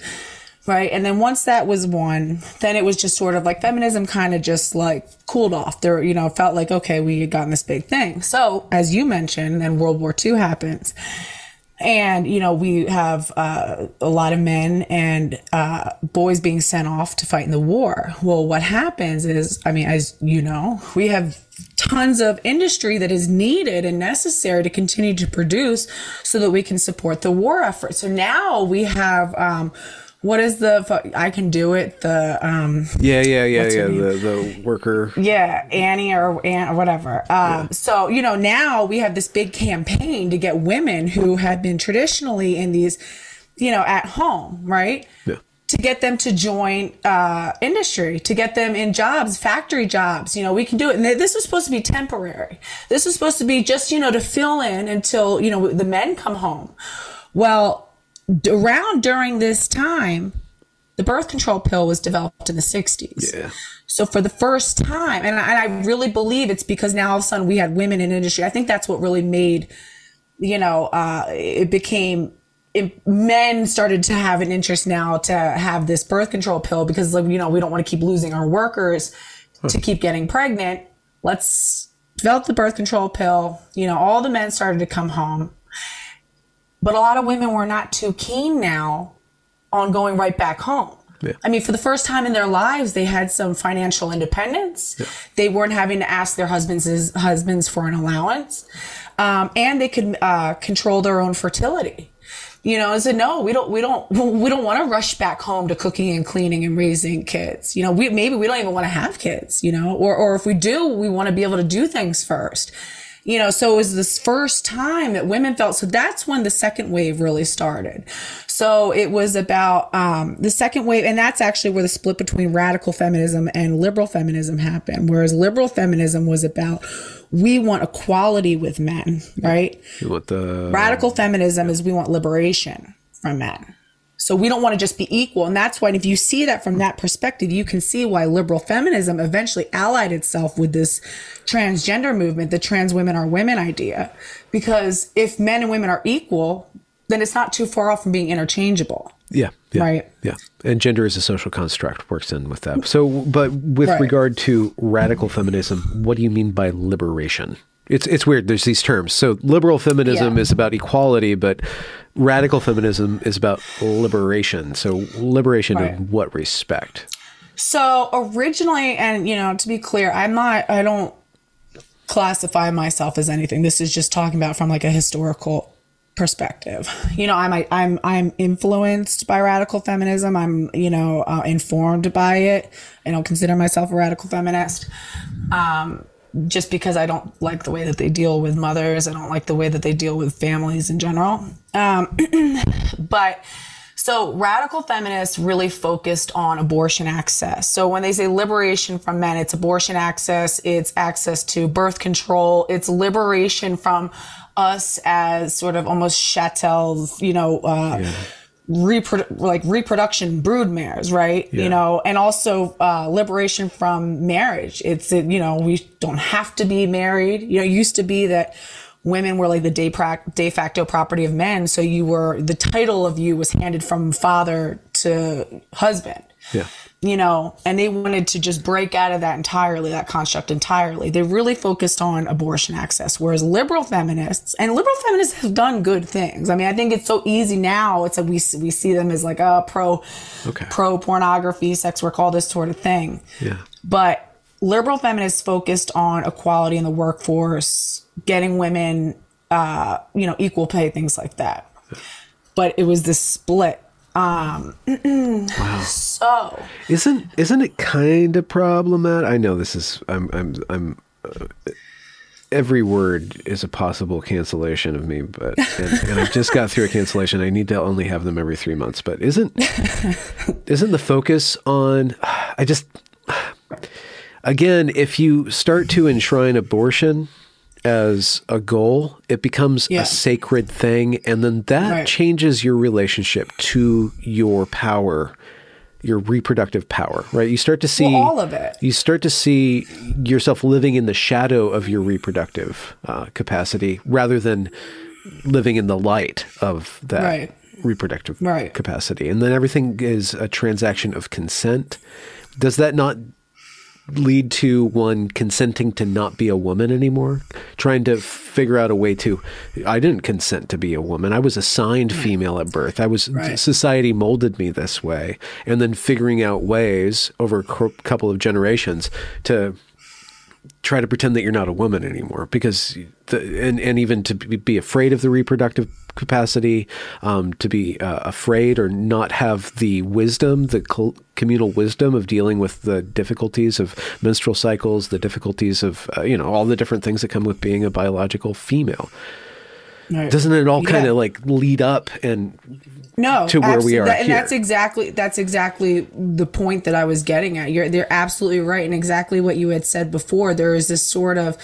right? And then once that was won, then it was just sort of like feminism kind of just like cooled off. There, you know, felt like, okay, we had gotten this big thing. So, as you mentioned, then World War II happens. And, you know, we have uh, a lot of men and uh, boys being sent off to fight in the war. Well, what happens is, I mean, as you know, we have tons of industry that is needed and necessary to continue to produce so that we can support the war effort. So now we have, um, what is the I can do it the um yeah yeah yeah yeah the, the worker yeah Annie or Ann or whatever um yeah. so you know now we have this big campaign to get women who have been traditionally in these you know at home right yeah to get them to join uh, industry, to get them in jobs, factory jobs. You know, we can do it. And this was supposed to be temporary. This was supposed to be just, you know, to fill in until, you know, the men come home. Well, around during this time, the birth control pill was developed in the 60s. Yeah. So for the first time, and I, and I, really believe it's because now all of a sudden we had women in industry. I think that's what really made, you know, uh, it became it, men started to have an interest now to have this birth control pill because, like, you know, we don't want to keep losing our workers huh. to keep getting pregnant. Let's develop the birth control pill. You know, all the men started to come home. But a lot of women were not too keen now on going right back home. Yeah. I mean, for the first time in their lives, they had some financial independence. Yeah. They weren't having to ask their husbands husbands for an allowance, um, and they could uh, control their own fertility. You know, I said, no, we don't, we don't, we don't want to rush back home to cooking and cleaning and raising kids. You know, we maybe we don't even want to have kids. You know, or or if we do, we want to be able to do things first you know, so it was this first time that women felt. So that's when the second wave really started. So it was about um, the second wave, and that's actually where the split between radical feminism and liberal feminism happened. Whereas liberal feminism was about we want equality with men, right? Want the radical feminism yeah. is we want liberation from men. So we don't want to just be equal. And that's why, if you see that from that perspective, you can see why liberal feminism eventually allied itself with this transgender movement, the trans women are women idea. Because if men and women are equal, then it's not too far off from being interchangeable. Yeah, yeah. Right. Yeah. And gender is a social construct works in with that. So, but with right. regard to radical feminism, what do you mean by liberation? It's it's weird. There's these terms. So liberal feminism yeah. is about equality, but radical feminism is about liberation. So liberation right. in what respect? So originally, and you know, to be clear, I'm not. I don't classify myself as anything. This is just talking about from like a historical perspective. You know, I'm I'm I'm influenced by radical feminism. I'm you know uh, informed by it. I don't consider myself a radical feminist. Um, just because I don't like the way that they deal with mothers. I don't like the way that they deal with families in general. Um, but so radical feminists really focused on abortion access. So when they say liberation from men, it's abortion access, it's access to birth control, it's liberation from us as sort of almost chatels, you know, uh, yeah reprodu- like reproduction brood mares, right? Yeah. You know, and also uh, liberation from marriage. It's you know we don't have to be married. You know, it used to be that women were like the de, pra- de facto property of men, so you were the title of you was handed from father to husband. Yeah you know, and they wanted to just break out of that entirely, that construct entirely. They really focused on abortion access, whereas liberal feminists and liberal feminists have done good things. I mean, I think it's so easy now. It's like we we see them as like a pro okay. pro pornography, sex work, all this sort of thing. Yeah. But liberal feminists focused on equality in the workforce, getting women, uh, you know, equal pay, things like that. But it was this split um, wow. So isn't isn't it kind of problematic? I know this is I'm I'm I'm. Uh, every word is a possible cancellation of me, but and, and I just got through a cancellation. I need to only have them every three months. But isn't isn't the focus on? I just again, if you start to enshrine abortion as a goal, it becomes yeah. a sacred thing. And then that right. changes your relationship to your power, your reproductive power, right? You start to see well, all of it. You start to see yourself living in the shadow of your reproductive uh, capacity rather than living in the light of that. Right. Reproductive right. capacity. And then everything is a transaction of consent. Does that not lead to one consenting to not be a woman anymore, trying to figure out a way to. I didn't consent to be a woman. I was assigned hmm. female at birth. I was right. society molded me this way, and then figuring out ways over a couple of generations to try to pretend that you're not a woman anymore because the, and and even to be afraid of the reproductive capacity um, to be uh, afraid or not have the wisdom the communal wisdom of dealing with the difficulties of menstrual cycles the difficulties of uh, you know all the different things that come with being a biological female right. doesn't it all yeah. kind of like lead up and no to where we are and here. that's exactly that's exactly the point that i was getting at you're they're absolutely right and exactly what you had said before there is this sort of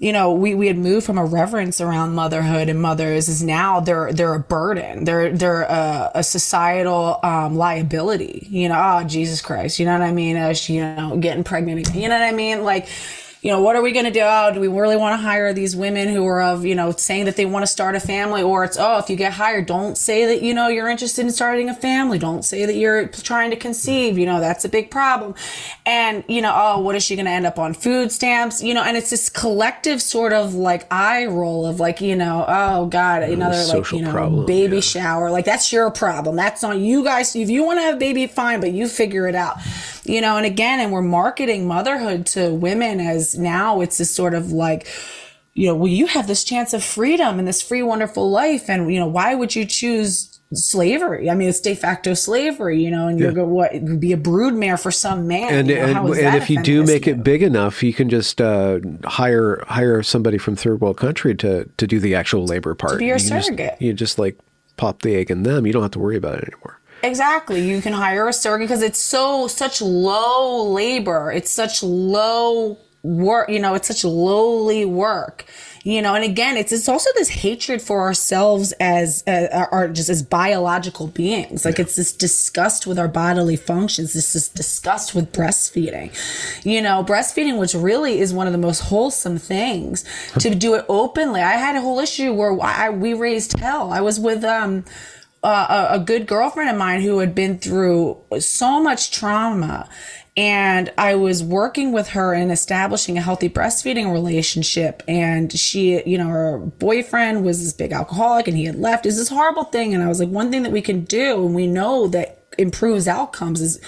you know, we, we had moved from a reverence around motherhood and mothers is now they're, they're a burden. They're, they're a, a societal, um, liability, you know, oh, Jesus Christ, you know what I mean? She, you know, getting pregnant, you know what I mean? Like, you know, what are we going to do? Oh, do we really want to hire these women who are of, you know, saying that they want to start a family? Or it's, oh, if you get hired, don't say that, you know, you're interested in starting a family. Don't say that you're trying to conceive. You know, that's a big problem. And, you know, oh, what is she going to end up on food stamps? You know, and it's this collective sort of like eye roll of like, you know, oh God, another like, you know, problem, baby yeah. shower. Like that's your problem. That's not you guys. If you want to have a baby, fine, but you figure it out you know, and again, and we're marketing motherhood to women as now it's this sort of like, you know, well, you have this chance of freedom and this free, wonderful life. And, you know, why would you choose slavery? I mean, it's de facto slavery, you know, and you're going what would be a broodmare for some man. And, you know, and, and if you do make it big enough, you can just uh, hire hire somebody from third world country to to do the actual labor part. To be your you surrogate. Just, you just like pop the egg in them. You don't have to worry about it anymore. Exactly. You can hire a surrogate because it's so such low labor. It's such low work, you know, it's such lowly work. You know, and again, it's it's also this hatred for ourselves as uh, our just as biological beings. Like yeah. it's this disgust with our bodily functions. This is disgust with breastfeeding. You know, breastfeeding, which really is one of the most wholesome things, to do it openly. I had a whole issue where I, we raised hell. I was with um uh, a, a good girlfriend of mine who had been through so much trauma and I was working with her in establishing a healthy breastfeeding relationship. And she, you know, her boyfriend was this big alcoholic and he had left. Is this horrible thing? And I was like, one thing that we can do, and we know that improves outcomes is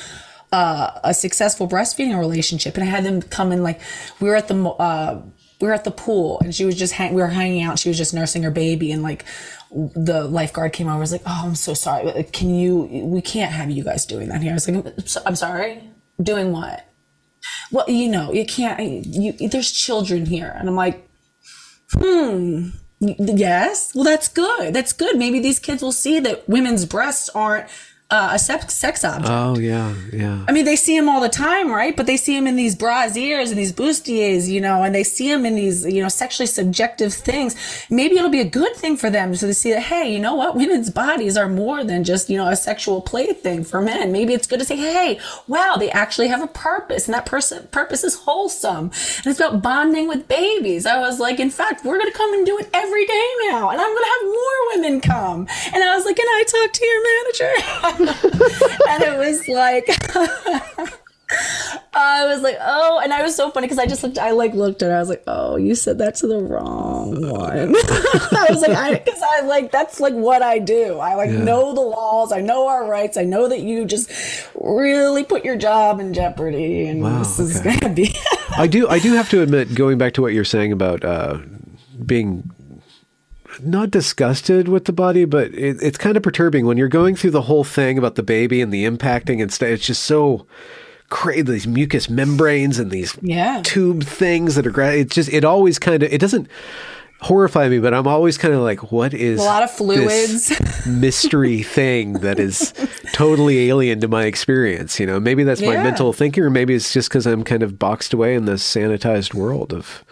uh, a successful breastfeeding relationship. And I had them come in like we were at the uh, we were at the pool and she was just hang- we were hanging out. She was just nursing her baby and like the lifeguard came over. was like, "Oh, I'm so sorry. Can you? We can't have you guys doing that here." I was like, "I'm sorry. Doing what?" Well, you know, you can't. You, there's children here, and I'm like, "Hmm." Yes. Well, that's good. That's good. Maybe these kids will see that women's breasts aren't uh, a sex, sex object. Oh yeah, yeah. I mean, they see him all the time, right? But they see him in these brasiers and these bustiers, you know, and they see him in these, you know, sexually subjective things. Maybe it'll be a good thing for them so they see that, hey, you know what, women's bodies are more than just, you know, a sexual plaything for men. Maybe it's good to say, hey, wow, they actually have a purpose, and that person purpose is wholesome, and it's about bonding with babies. I was like, in fact, we're gonna come and do it every day now, and I'm gonna have more women come. And I was like, can I talk to your manager? and it was like I was like, oh, and I was so funny because I just looked, I like looked at it. I was like, oh, you said that to the wrong one. I was like, I, because I like, that's like what I do. I like yeah. know the laws. I know our rights. I know that you just really put your job in jeopardy. And wow, this is going to be. I do, I do have to admit, going back to what you're saying about uh, being not disgusted with the body, but it, it's kind of perturbing when you're going through the whole thing about the baby and the impacting and stuff. It's just so crazy. These mucous membranes and these yeah. tube things that are. It's just it always kind of it doesn't horrify me, but I'm always kind of like, what is a lot of fluids mystery thing that is totally alien to my experience? You know, maybe that's my mental thinking, or maybe it's just because I'm kind of boxed away in this sanitized world of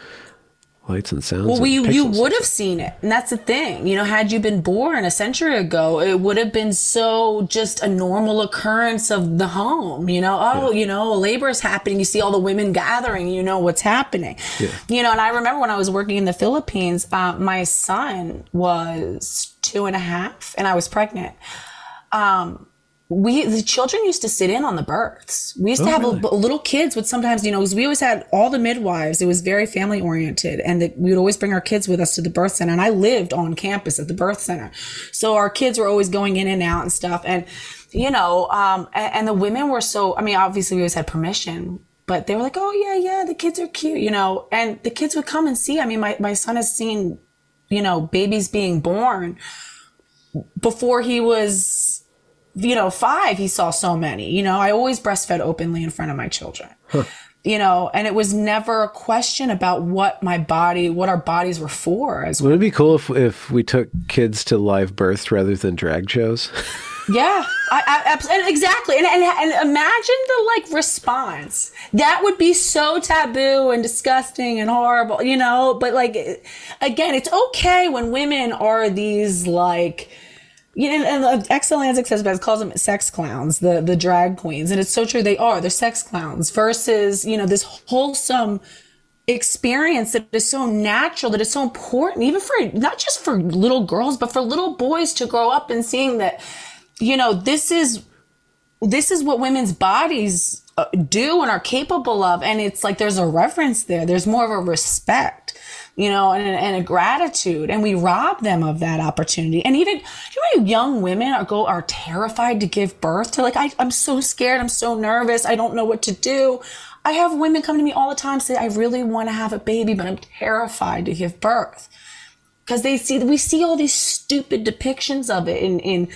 lights and sounds. Well, you you would have seen it, and that's the thing. You know, had you been born a century ago, it would have been so just a normal occurrence of the home. You know, oh, yeah. you know, labor is happening. You see all the women gathering. You know what's happening. Yeah. You know, and I remember when I was working in the Philippines, uh, my son was two and a half, and I was pregnant. Um, we the children used to sit in on the births. We used oh, to have really? a, little kids would sometimes, you know, we always had all the midwives. It was very family oriented, and that we would always bring our kids with us to the birth center. And I lived on campus at the birth center, so our kids were always going in and out and stuff. And you know, um, and, and the women were so. I mean, obviously we always had permission, but they were like, "Oh yeah, yeah, the kids are cute," you know. And the kids would come and see. I mean, my my son has seen, you know, babies being born before he was you know, five, he saw so many. You know, I always breastfed openly in front of my children. Huh. You know, and it was never a question about what my body, what our bodies were for. As would it be cool if if we took kids to live births rather than drag shows? Yeah, I, I, exactly. And, and, and imagine the like response. That would be so taboo and disgusting and horrible, you know. But like, again, it's okay when women are these like know, and, and Exulansic says best calls them sex clowns, the the drag queens, and it's so true. They are. They're sex clowns versus you know this wholesome experience that is so natural that is so important even for not just for little girls but for little boys to grow up and seeing that you know this is this is what women's bodies uh, do and are capable of and it's like there's a reverence there there's more of a respect you know and, and a gratitude and we rob them of that opportunity and even you know young women are go are terrified to give birth to like I, i'm so scared i'm so nervous i don't know what to do I have women come to me all the time say, I really want to have a baby, but I'm terrified to give birth. Because they see, we see all these stupid depictions of it in, in,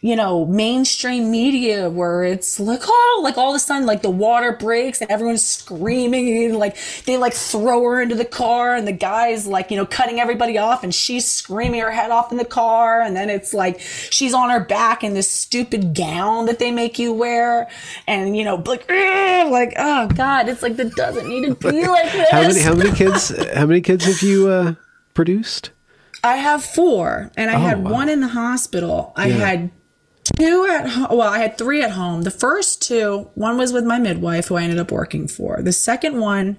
you know, mainstream media where it's like, oh, like all of a sudden, like the water breaks and everyone's screaming and like they like throw her into the car and the guy's like, you know, cutting everybody off and she's screaming her head off in the car. And then it's like she's on her back in this stupid gown that they make you wear. And, you know, like, like, oh God, it's like that doesn't need to be like this. how many, how many kids, how many kids have you uh, produced? I have four, and I oh, had wow. one in the hospital. I yeah. had two at home. Well, I had three at home. The first two, one was with my midwife, who I ended up working for. The second one,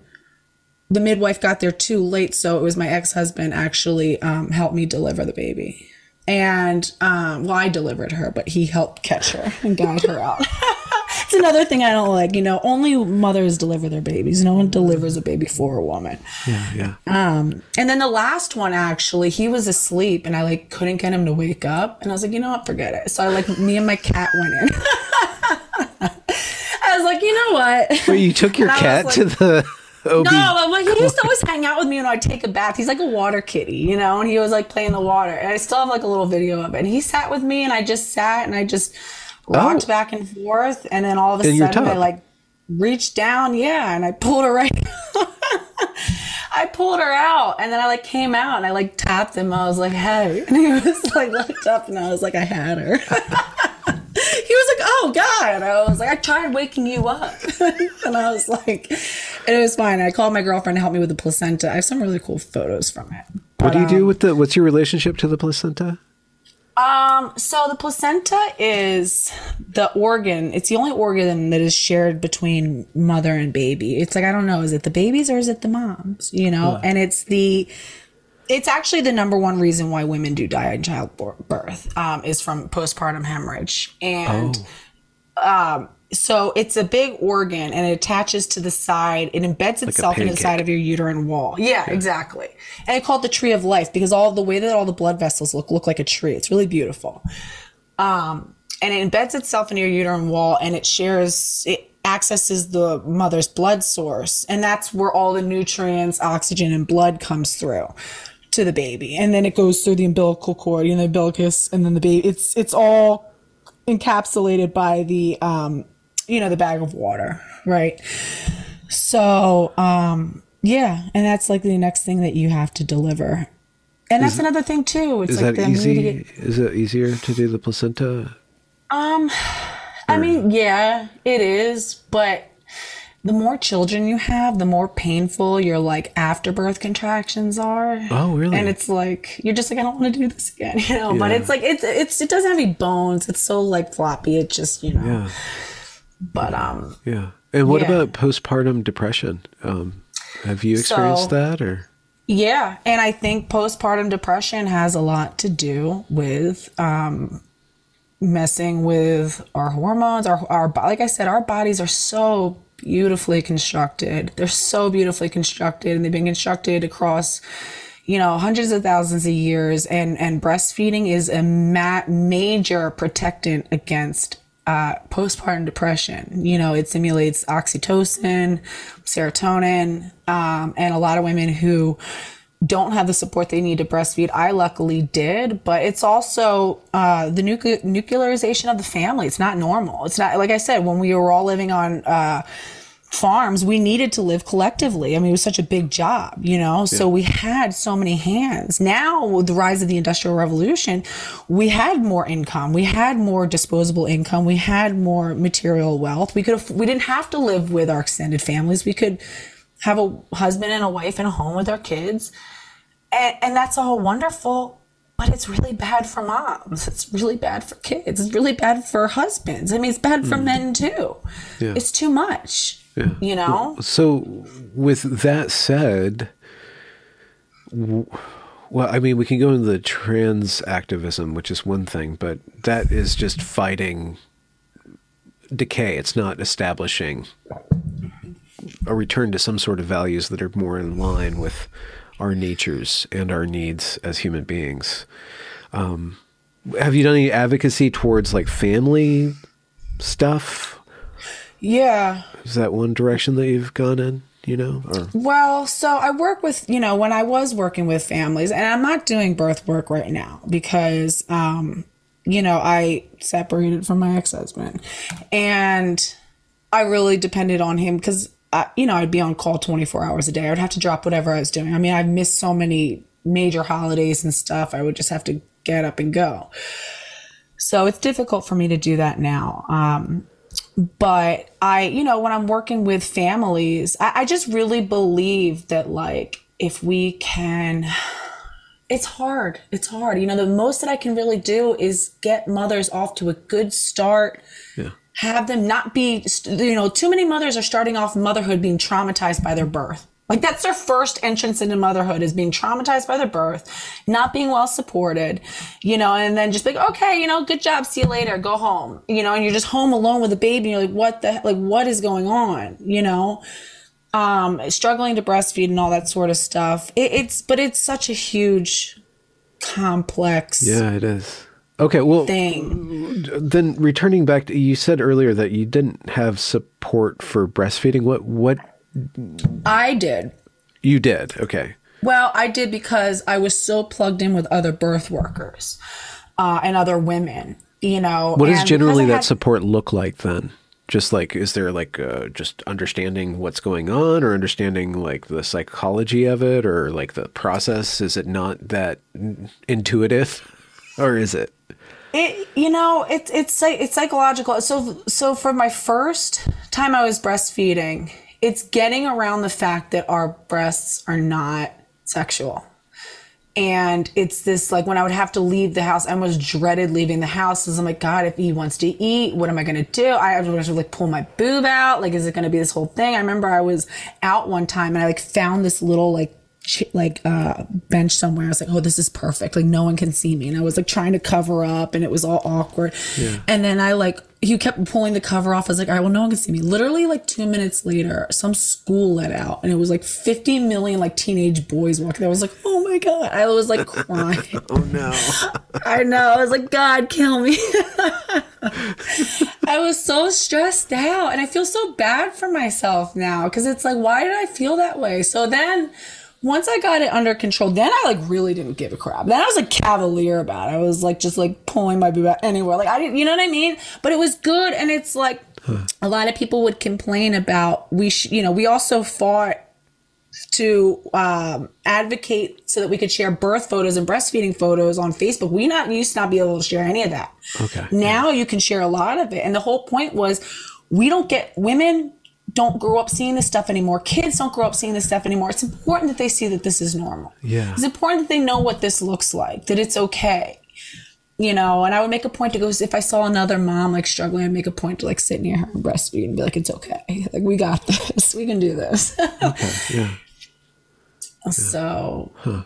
the midwife got there too late, so it was my ex husband actually um, helped me deliver the baby. And um, well, I delivered her, but he helped catch her and guide her out. it's another thing I don't like. You know, only mothers deliver their babies. No one delivers a baby for a woman. Yeah, yeah. Um, and then the last one actually, he was asleep, and I like couldn't get him to wake up, and I was like, you know what, forget it. So I like me and my cat went in. I was like, you know what? Where you took your cat like, to the OB. No, like he used to always hang out with me when I'd take a bath. He's like a water kitty, you know, and he was like playing the water. And I still have like a little video of it. And he sat with me and I just sat and I just rocked oh. back and forth. And then all of a In sudden I like reached down, yeah, and I pulled her right I pulled her out and then I like came out and I like tapped him. I was like, hey. And he was like looked up and I was like, I had her. he was like, "Oh God!" And I was like, "I tried waking you up," and I was like, "It was fine." I called my girlfriend to help me with the placenta. I have some really cool photos from it. But, what do you do um, with the? What's your relationship to the placenta? Um, so the placenta is the organ. It's the only organ that is shared between mother and baby. It's like I don't know, is it the babies or is it the moms? You know, and it's the it's actually the number one reason why women do die in childbirth um, is from postpartum hemorrhage and oh. um, so it's a big organ and it attaches to the side. It embeds like itself in the side of your uterine wall. Yeah, yeah, exactly. And they call it the tree of life because all the way that all the blood vessels look look like a tree. It's really beautiful. Um, and it embeds itself in your uterine wall and it shares it accesses the mother's blood source. And that's where all the nutrients oxygen and blood comes through to the baby. And then it goes through the umbilical cord you know the umbilicus and then the baby. It's it's all encapsulated by the um you know the bag of water right so um yeah and that's like the next thing that you have to deliver and that's is, another thing too it's is like that easy immediate... is it easier to do the placenta um i mean yeah it is but the more children you have, the more painful your like afterbirth contractions are. Oh, really? And it's like you're just like I don't want to do this again, you know. Yeah. But it's like it's it's it doesn't have any bones. It's so like floppy. It just you know. Yeah. But um. Yeah. And what yeah. about postpartum depression? Um, have you experienced so, that or? Yeah, and I think postpartum depression has a lot to do with um, messing with our hormones. Our our like I said, our bodies are so beautifully constructed. They're so beautifully constructed and they've been constructed across you know hundreds of thousands of years and and breastfeeding is a ma- major protectant against uh, postpartum depression. You know, it simulates oxytocin, serotonin, um, and a lot of women who don't have the support they need to breastfeed. I luckily did, but it's also uh, the nucle- nuclearization of the family. It's not normal. It's not like I said when we were all living on. Uh, farms we needed to live collectively i mean it was such a big job you know yeah. so we had so many hands now with the rise of the industrial revolution we had more income we had more disposable income we had more material wealth we could have, we didn't have to live with our extended families we could have a husband and a wife and a home with our kids. And, and that's all wonderful, but it's really bad for moms. It's really bad for kids. It's really bad for husbands. I mean, it's bad for mm. men too. Yeah. It's too much. Yeah. You know? So, with that said, well, I mean, we can go into the trans activism, which is one thing, but that is just fighting decay. It's not establishing a return to some sort of values that are more in line with our natures and our needs as human beings. Um, have you done any advocacy towards like family stuff? Yeah. Is that one direction that you've gone in? You know, or? well, so I work with, you know, when I was working with families, and I'm not doing birth work right now because, um, you know, I separated from my ex husband and I really depended on him because, you know, I'd be on call 24 hours a day. I would have to drop whatever I was doing. I mean, I've missed so many major holidays and stuff. I would just have to get up and go. So it's difficult for me to do that now. Um, but I, you know, when I'm working with families, I, I just really believe that, like, if we can, it's hard. It's hard. You know, the most that I can really do is get mothers off to a good start. Yeah. Have them not be, you know, too many mothers are starting off motherhood being traumatized by their birth. Like that's their first entrance into motherhood is being traumatized by their birth, not being well supported, you know, and then just like, okay, you know, good job. See you later. Go home, you know, and you're just home alone with a baby. And you're like, what the, like, what is going on? You know, um, struggling to breastfeed and all that sort of stuff. It, it's, but it's such a huge, complex. Yeah, it is. Okay, well, thing. then returning back to you said earlier that you didn't have support for breastfeeding. What what I did. You did. Okay. Well, I did because I was so plugged in with other birth workers uh, and other women. You know, what does generally that had, support look like then? Just like, is there like uh, just understanding what's going on, or understanding like the psychology of it, or like the process? Is it not that intuitive, or is it? It, you know, it's it's it's psychological. So so for my first time I was breastfeeding, it's getting around the fact that our breasts are not sexual. And it's this like when I would have to leave the house, I almost dreaded leaving the house because I'm like, God, if he wants to eat, what am I gonna do? I have to like pull my boob out. Like, is it gonna be this whole thing? I remember I was out one time and I like found this little like like uh bench somewhere. I was like, oh, this is perfect. Like no one can see me. And I was like trying to cover up and it was all awkward. Yeah. And then I like he kept pulling the cover off. I was like, all right, well, no one can see me. Literally, like two minutes later, some school let out, and it was like 50 million like teenage boys walking. I was like, oh my god! I was like crying. oh no! I know. I was like, God, kill me. I was so stressed out, and I feel so bad for myself now because it's like, why did I feel that way? So then once I got it under control, then I like really didn't give a crap. Then I was like cavalier about it. I was like just like pulling my boob out anywhere. Like I didn't, you know what I mean? But it was good. And it's like huh. a lot of people would complain about we, sh- you know, we also fought to um, advocate so that we could share birth photos and breastfeeding photos on Facebook. We not used to not be able to share any of that. Okay. Now yeah. you can share a lot of it. And the whole point was we don't get women don't grow up seeing this stuff anymore. Kids don't grow up seeing this stuff anymore. It's important that they see that this is normal. Yeah. It's important that they know what this looks like, that it's okay. You know, and I would make a point to go if I saw another mom like struggling, I'd make a point to like sit near her and breastfeed and be like, it's okay. Like we got this. We can do this. okay. Yeah. So huh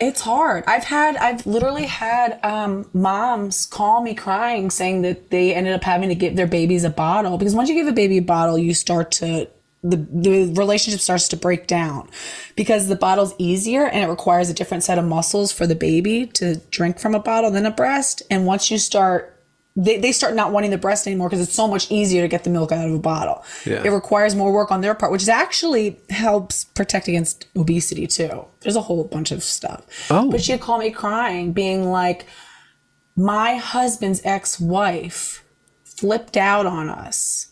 it's hard. I've had, I've literally had um, moms call me crying saying that they ended up having to give their babies a bottle because once you give a baby a bottle, you start to the the relationship starts to break down because the bottle's easier and it requires a different set of muscles for the baby to drink from a bottle than a breast. And once you start they, they start not wanting the breast anymore because it's so much easier to get the milk out of a bottle. Yeah. It requires more work on their part, which actually helps protect against obesity too. There's a whole bunch of stuff. Oh. But she'd call me crying, being like, my husband's ex wife flipped out on us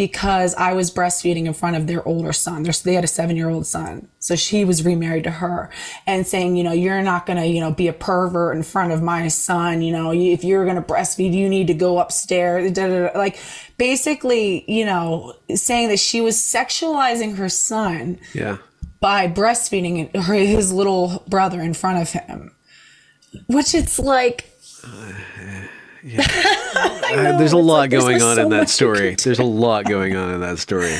because I was breastfeeding in front of their older son. They had a seven year old son. So she was remarried to her and saying, you know, you're not going to, you know, be a pervert in front of my son. You know, if you're going to breastfeed, you need to go upstairs. Da, da, da. Like basically, you know, saying that she was sexualizing her son. Yeah. By breastfeeding his little brother in front of him, which it's like, uh, Yeah. know, there's a lot like, going on so in that story. There's a lot going on in that story.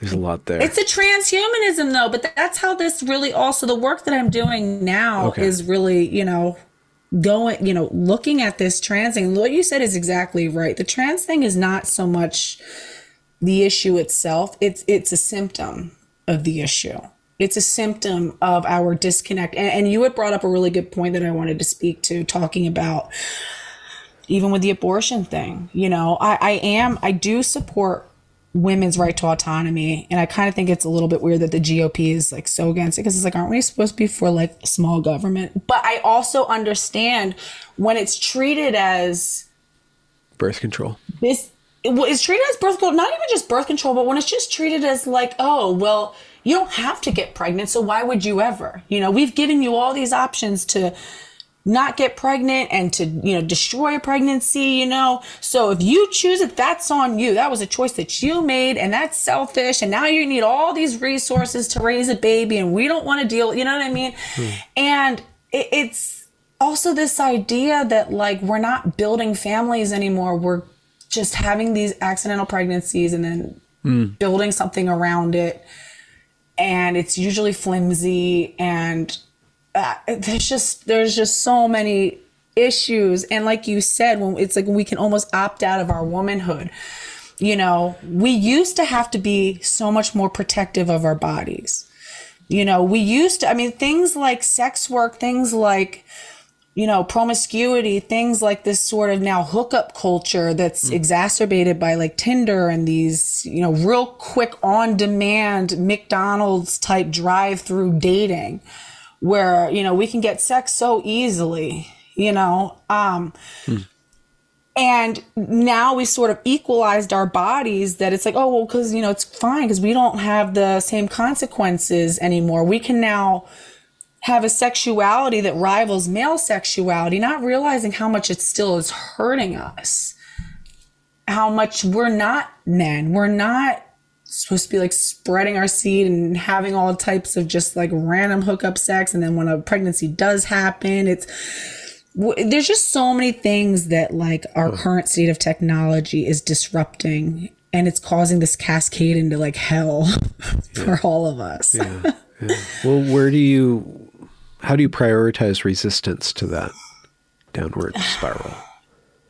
There's a lot there. It's a transhumanism, though, but that's how this really also the work that I'm doing now okay. is really, you know, going, you know, looking at this trans thing. What you said is exactly right. The trans thing is not so much the issue itself; it's it's a symptom of the issue. It's a symptom of our disconnect. And, and you had brought up a really good point that I wanted to speak to, talking about even with the abortion thing. You know, I, I am, I do support women's right to autonomy. And I kind of think it's a little bit weird that the GOP is like so against it because it's like, aren't we supposed to be for like small government? But I also understand when it's treated as birth control. This it's treated as birth control, not even just birth control, but when it's just treated as like, oh, well, you don't have to get pregnant. So why would you ever? You know, we've given you all these options to not get pregnant and to, you know, destroy a pregnancy, you know. So if you choose it, that's on you. That was a choice that you made and that's selfish. And now you need all these resources to raise a baby and we don't want to deal, you know what I mean? Hmm. And it, it's also this idea that like we're not building families anymore. We're just having these accidental pregnancies and then hmm. building something around it. And it's usually flimsy and uh, there's just there's just so many issues. And like you said when it's like we can almost opt out of our womanhood. You know we used to have to be so much more protective of our bodies. You know we used to i mean things like sex work things like you know promiscuity things like this sort of now hookup culture that's mm. exacerbated by like tinder and these you know real quick on demand mcdonald's type drive through dating where you know we can get sex so easily you know um hmm. and now we sort of equalized our bodies that it's like oh well because you know it's fine because we don't have the same consequences anymore. We can now have a sexuality that rivals male sexuality not realizing how much it still is hurting us. How much we're not men. We're not supposed to be like spreading our seed and having all types of just like random hookup sex. And then when a pregnancy does happen, it's, there's just so many things that like our current state of technology is disrupting and it's causing this cascade into like hell for yeah. all of us. yeah. Yeah. Well, where do you, how do you prioritize resistance to that downward spiral?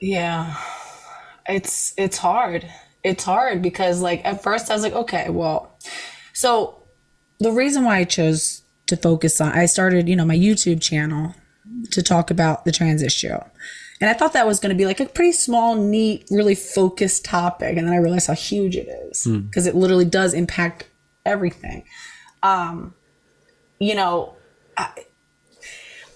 Yeah. It's, it's hard it's hard because like at first I was like, okay, well, so the reason why I chose to focus on, I started, you know, my YouTube channel to talk about the trans issue. And I thought that was going to be like a pretty small, neat, really focused topic. And then I realized how huge it is because mm. it literally does impact everything. Um, you know, I,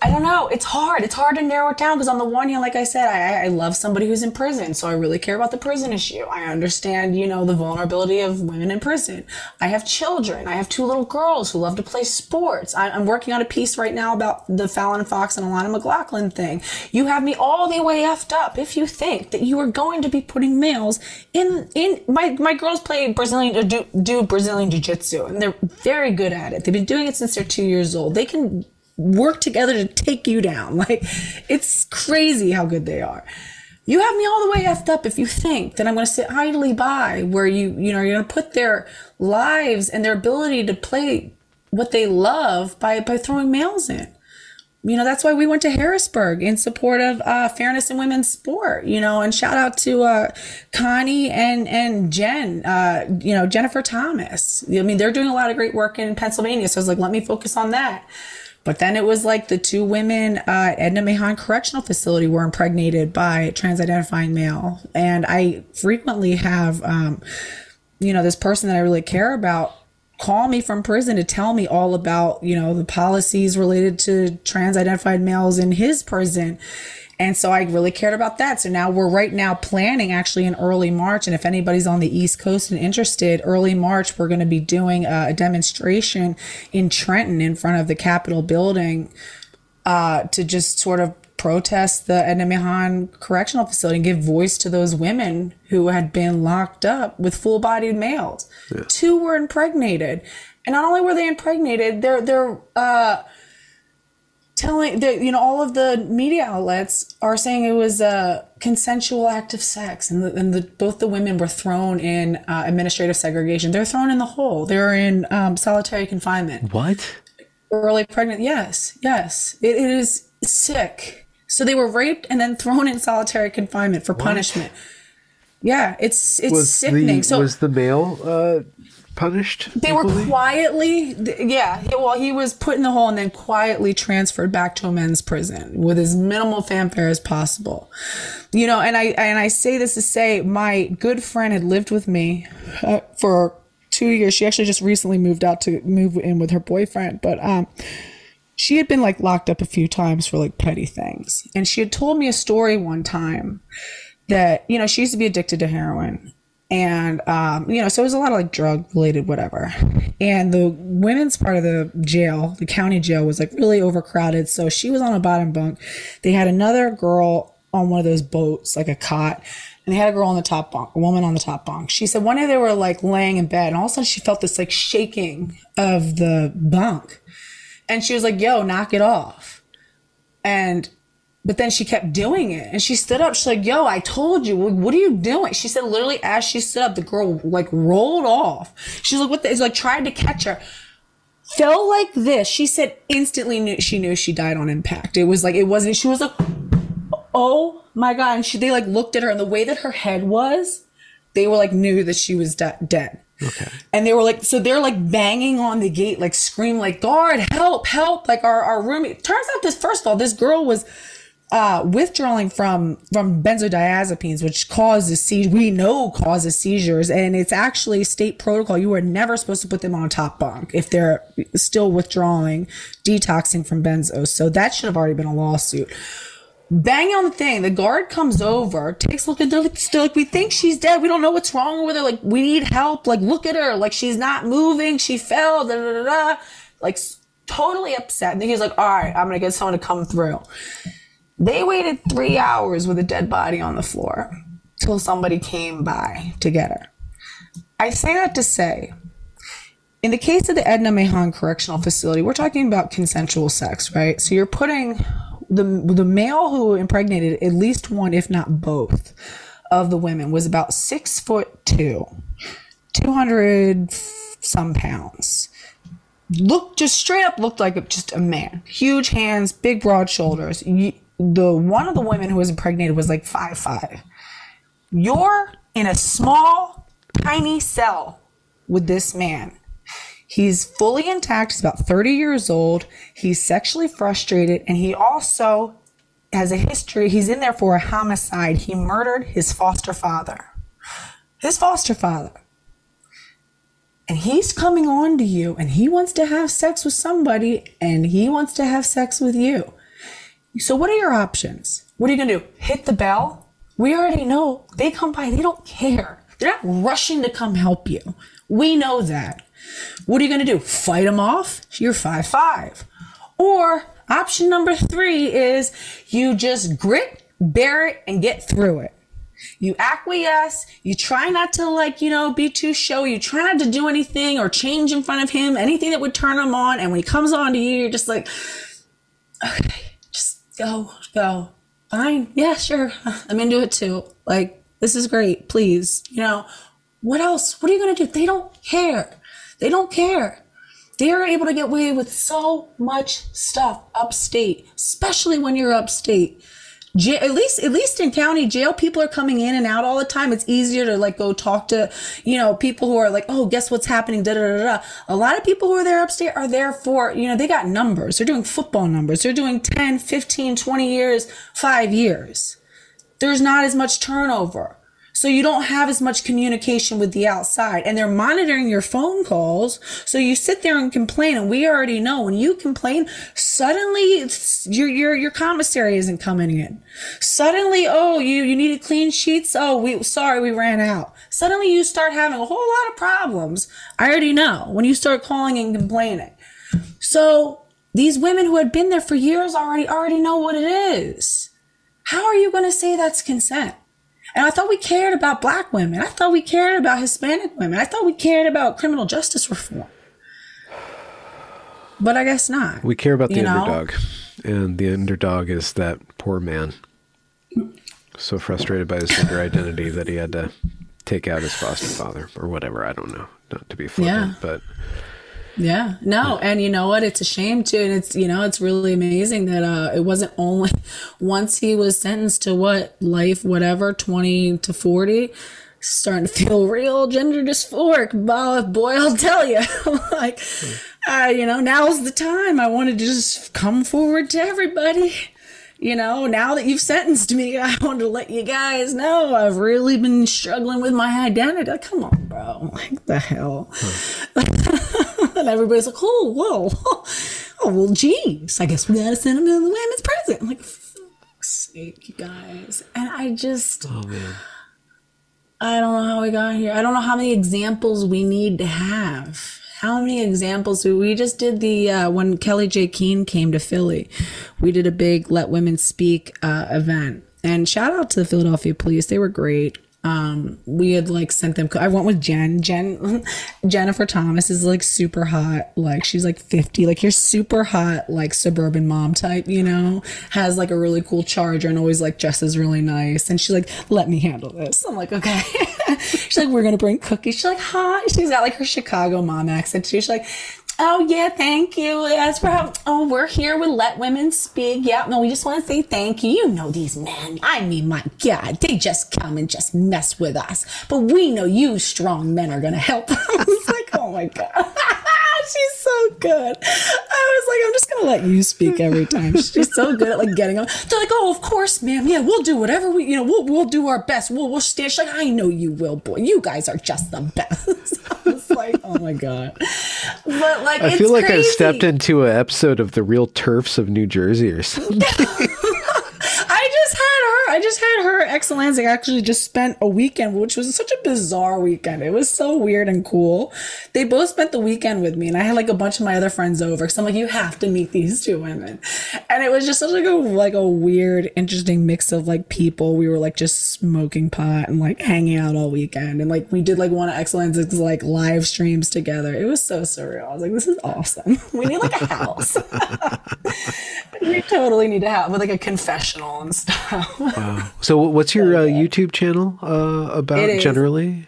I don't know. It's hard. It's hard to narrow it down because on the one hand, like I said, I, I love somebody who's in prison, so I really care about the prison issue. I understand, you know, the vulnerability of women in prison. I have children. I have two little girls who love to play sports. I, am working on a piece right now about the Fallon Fox and Alana McLaughlin thing. You have me all the way effed up if you think that you are going to be putting males in in my my girls play Brazilian do, do Brazilian jiu jitsu and they're very good at it. They've been doing it since they're two years old. They can work together to take you down. Like, it's crazy how good they are. You have me all the way effed up if you think that I'm going to sit idly by where you, you know, you're going to put their lives and their ability to play what they love by, by throwing males in. You know, that's why we went to Harrisburg in support of uh, fairness in women's sport, you know, and shout out to uh, Connie and, and Jen, uh, you know, Jennifer Thomas. I mean, they're doing a lot of great work in Pennsylvania. So I was like, let me focus on that. But then it was like the two women uh, at Edna Mahan Correctional Facility were impregnated by trans identifying male. And I frequently have, um, you know, this person that I really care about call me from prison to tell me all about, you know, the policies related to trans identified males in his prison and so I really cared about that. So now we're right now planning actually in early March. And if anybody's on the East Coast and interested, early March, we're going to be doing a, demonstration in Trenton in front of the Capitol building uh, to just sort of protest the Edna Mahan Correctional Facility and give voice to those women who had been locked up with full bodied males. Yeah. Two were impregnated. And not only were they impregnated, they're, they're, uh, telling that you know all of the media outlets are saying it was a consensual act of sex and, the, and the, both the women were thrown in uh, administrative segregation. They're thrown in the hole. They're in um, solitary confinement. What? early pregnant yes yes. It, it is sick. So they were raped and then thrown in solitary confinement for punishment. Yeah it's it's Was sickening. The so was the male uh, punished? they were quietly, yeah. Well, he was put in the hole and then quietly transferred back to a men's prison with as minimal fanfare as possible. You know, and I and I say this to say my good friend had lived with me uh, for two years. She actually just recently moved out to move in with her boyfriend, but um, she had been like locked up a few times for like petty things, and she had told me a story one time that you know she used to be addicted to heroin and um, you know so it was a lot of like drug related whatever. And the women's part of the jail the county jail was like really overcrowded. So she was on a bottom bunk. They had another girl on one of those boats like a cot and they had a girl on the top bunk a woman on the top bunk. She said one day they were like laying in bed and all of a sudden she felt this like shaking of the bunk. And she was like yo knock it off. And but then she kept doing it and she stood up. She's like, yo, I told you, what are you doing? She said, literally, as she stood up, the girl like rolled off. She's like, what the, it's like tried to catch her. Fell like this. She said instantly knew she knew she died on impact. It was like, it wasn't, she was like, oh my God. And she, they like looked at her and the way that her head was, they were like, knew that she was de- dead. Okay. And they were like, so they're like banging on the gate, like scream, like, guard, help, help. Like our, our roommate. Turns out this, first of all, this girl was uh, withdrawing from from benzodiazepines, which causes seizures. We know causes seizures, and it's actually state protocol. You are never supposed to put them on top bunk if they're still withdrawing, detoxing from benzos. So that should have already been a lawsuit. Bang on the thing. The guard comes over, takes a look at her. Still, like we think she's dead. We don't know what's wrong with her. Like we need help. Like look at her. Like she's not moving. She fell. Da da da da. Like totally upset. And then he's like, "All right, I'm gonna get someone to come through." They waited three hours with a dead body on the floor till somebody came by to get her. I say that to say, in the case of the Edna Mahan Correctional Facility, we're talking about consensual sex, right? So you're putting the the male who impregnated at least one, if not both, of the women was about six foot two, two hundred some pounds looked just straight up looked like just a man. Huge hands, big broad shoulders. The one of the women who was impregnated was like five five. You're in a small, tiny cell with this man. He's fully intact. He's about 30 years old. He's sexually frustrated, and he also has a history. He's in there for a homicide. He murdered his foster father. His foster father and he's coming on to you and he wants to have sex with somebody and he wants to have sex with you. So what are your options? What are you going to do? Hit the bell? We already know they come by, they don't care. They're not rushing to come help you. We know that. What are you going to do? Fight them off? You're 5 5. Or option number three is you just grit, bear it, and get through it. You acquiesce. You try not to like, you know, be too showy. You try not to do anything or change in front of him, anything that would turn him on. And when he comes on to you, you're just like, okay, go, go. Fine. Yeah, sure. I'm into it too. Like, this is great. Please. You know, what else? What are you going to do? They don't care. They don't care. They are able to get away with so much stuff upstate, especially when you're upstate. J- at least at least in county jail people are coming in and out all the time. It's easier to like go talk to you know people who are like oh guess what's happening? Da, da, da, da. a lot of people who are there upstate are there for you know they got numbers. They're doing football numbers. They're doing 10 15 20 years 5 years. There's not as much turnover so you don't have as much communication with the outside and they're monitoring your phone calls. So you sit there and complain and we already know when you complain, suddenly your, your, your commissary isn't coming in. Suddenly, oh, you, you needed clean sheets. Oh, we, sorry, we ran out. Suddenly you start having a whole lot of problems. I already know when you start calling and complaining. So these women who had been there for years already, already know what it is. How are you going to say that's consent? And I thought we cared about black women. I thought we cared about Hispanic women. I thought we cared about criminal justice reform. But I guess not. We care about the know? underdog. and the underdog is that poor man. So frustrated by his gender identity that he had to take out his foster father or whatever. I don't know. Not to be flippant, Yeah. but Yeah, no, and you know what? It's a shame too, and it's you know it's really amazing that uh it wasn't only once he was sentenced to what life, whatever, twenty to forty, starting to feel real gender dysphoric. Boy, boy, I'll tell you, like, uh, you know, now's the time. I wanted to just come forward to everybody. You know, now that you've sentenced me, I want to let you guys know I've really been struggling with my identity. Like, come on, bro. Like the hell. and everybody's like, oh, whoa. Oh, well, geez. I guess we got to send him to the women's prison. I'm like, fuck's sake, you guys. And I just, oh man. I don't know how we got here. I don't know how many examples we need to have. How many examples we just did the uh, when Kellie-Jay Keen came to Philly? We did a big Let Women Speak uh, event, and shout out to the Philadelphia police. They were great. Um, we had like sent them. I went with Jen. Jen Jennifer Thomas is like super hot. Like she's like fifty. Like you're super hot, like suburban mom type. You know, has like a really cool charger and always like dresses really nice. And she's like, "Let me handle this." I'm like, "Okay." she's like, "We're gonna bring cookies." She's like, "Hi." She's got like her Chicago mom accent too. She's like. Oh yeah, thank you. As for how, oh, we're here with Let Women Speak. Yeah, no, we just want to say thank you. You know these men. I mean, my God, they just come and just with us. But we know you strong men are gonna help. I was like, oh my God. She's so good. I was like, I'm just gonna let you speak every time. She's so good at like getting them. They're like, oh, of course, ma'am. Yeah, we'll do whatever we, you know, we'll we'll do our best. We'll we'll stand. She's like, I know you will, boy. You guys are just the best. I was like, oh my god. But like, I feel like I stepped into an episode of the Real TERFs of New Jersey or something. I just had her. I just had her. Exulansic. I actually just spent a weekend, which was such a bizarre weekend. It was so weird and cool. They both spent the weekend with me, and I had like a bunch of my other friends over. Because I'm like, you have to meet these two women, and it was just such like a like a weird, interesting mix of like people. We were like just smoking pot and like hanging out all weekend, and like we did like one of Exulansic's like live streams together. It was so surreal. I was like, this is awesome. We need like a house. we totally need to have with like a confessional and stuff. so, what's your uh, YouTube channel uh, about generally?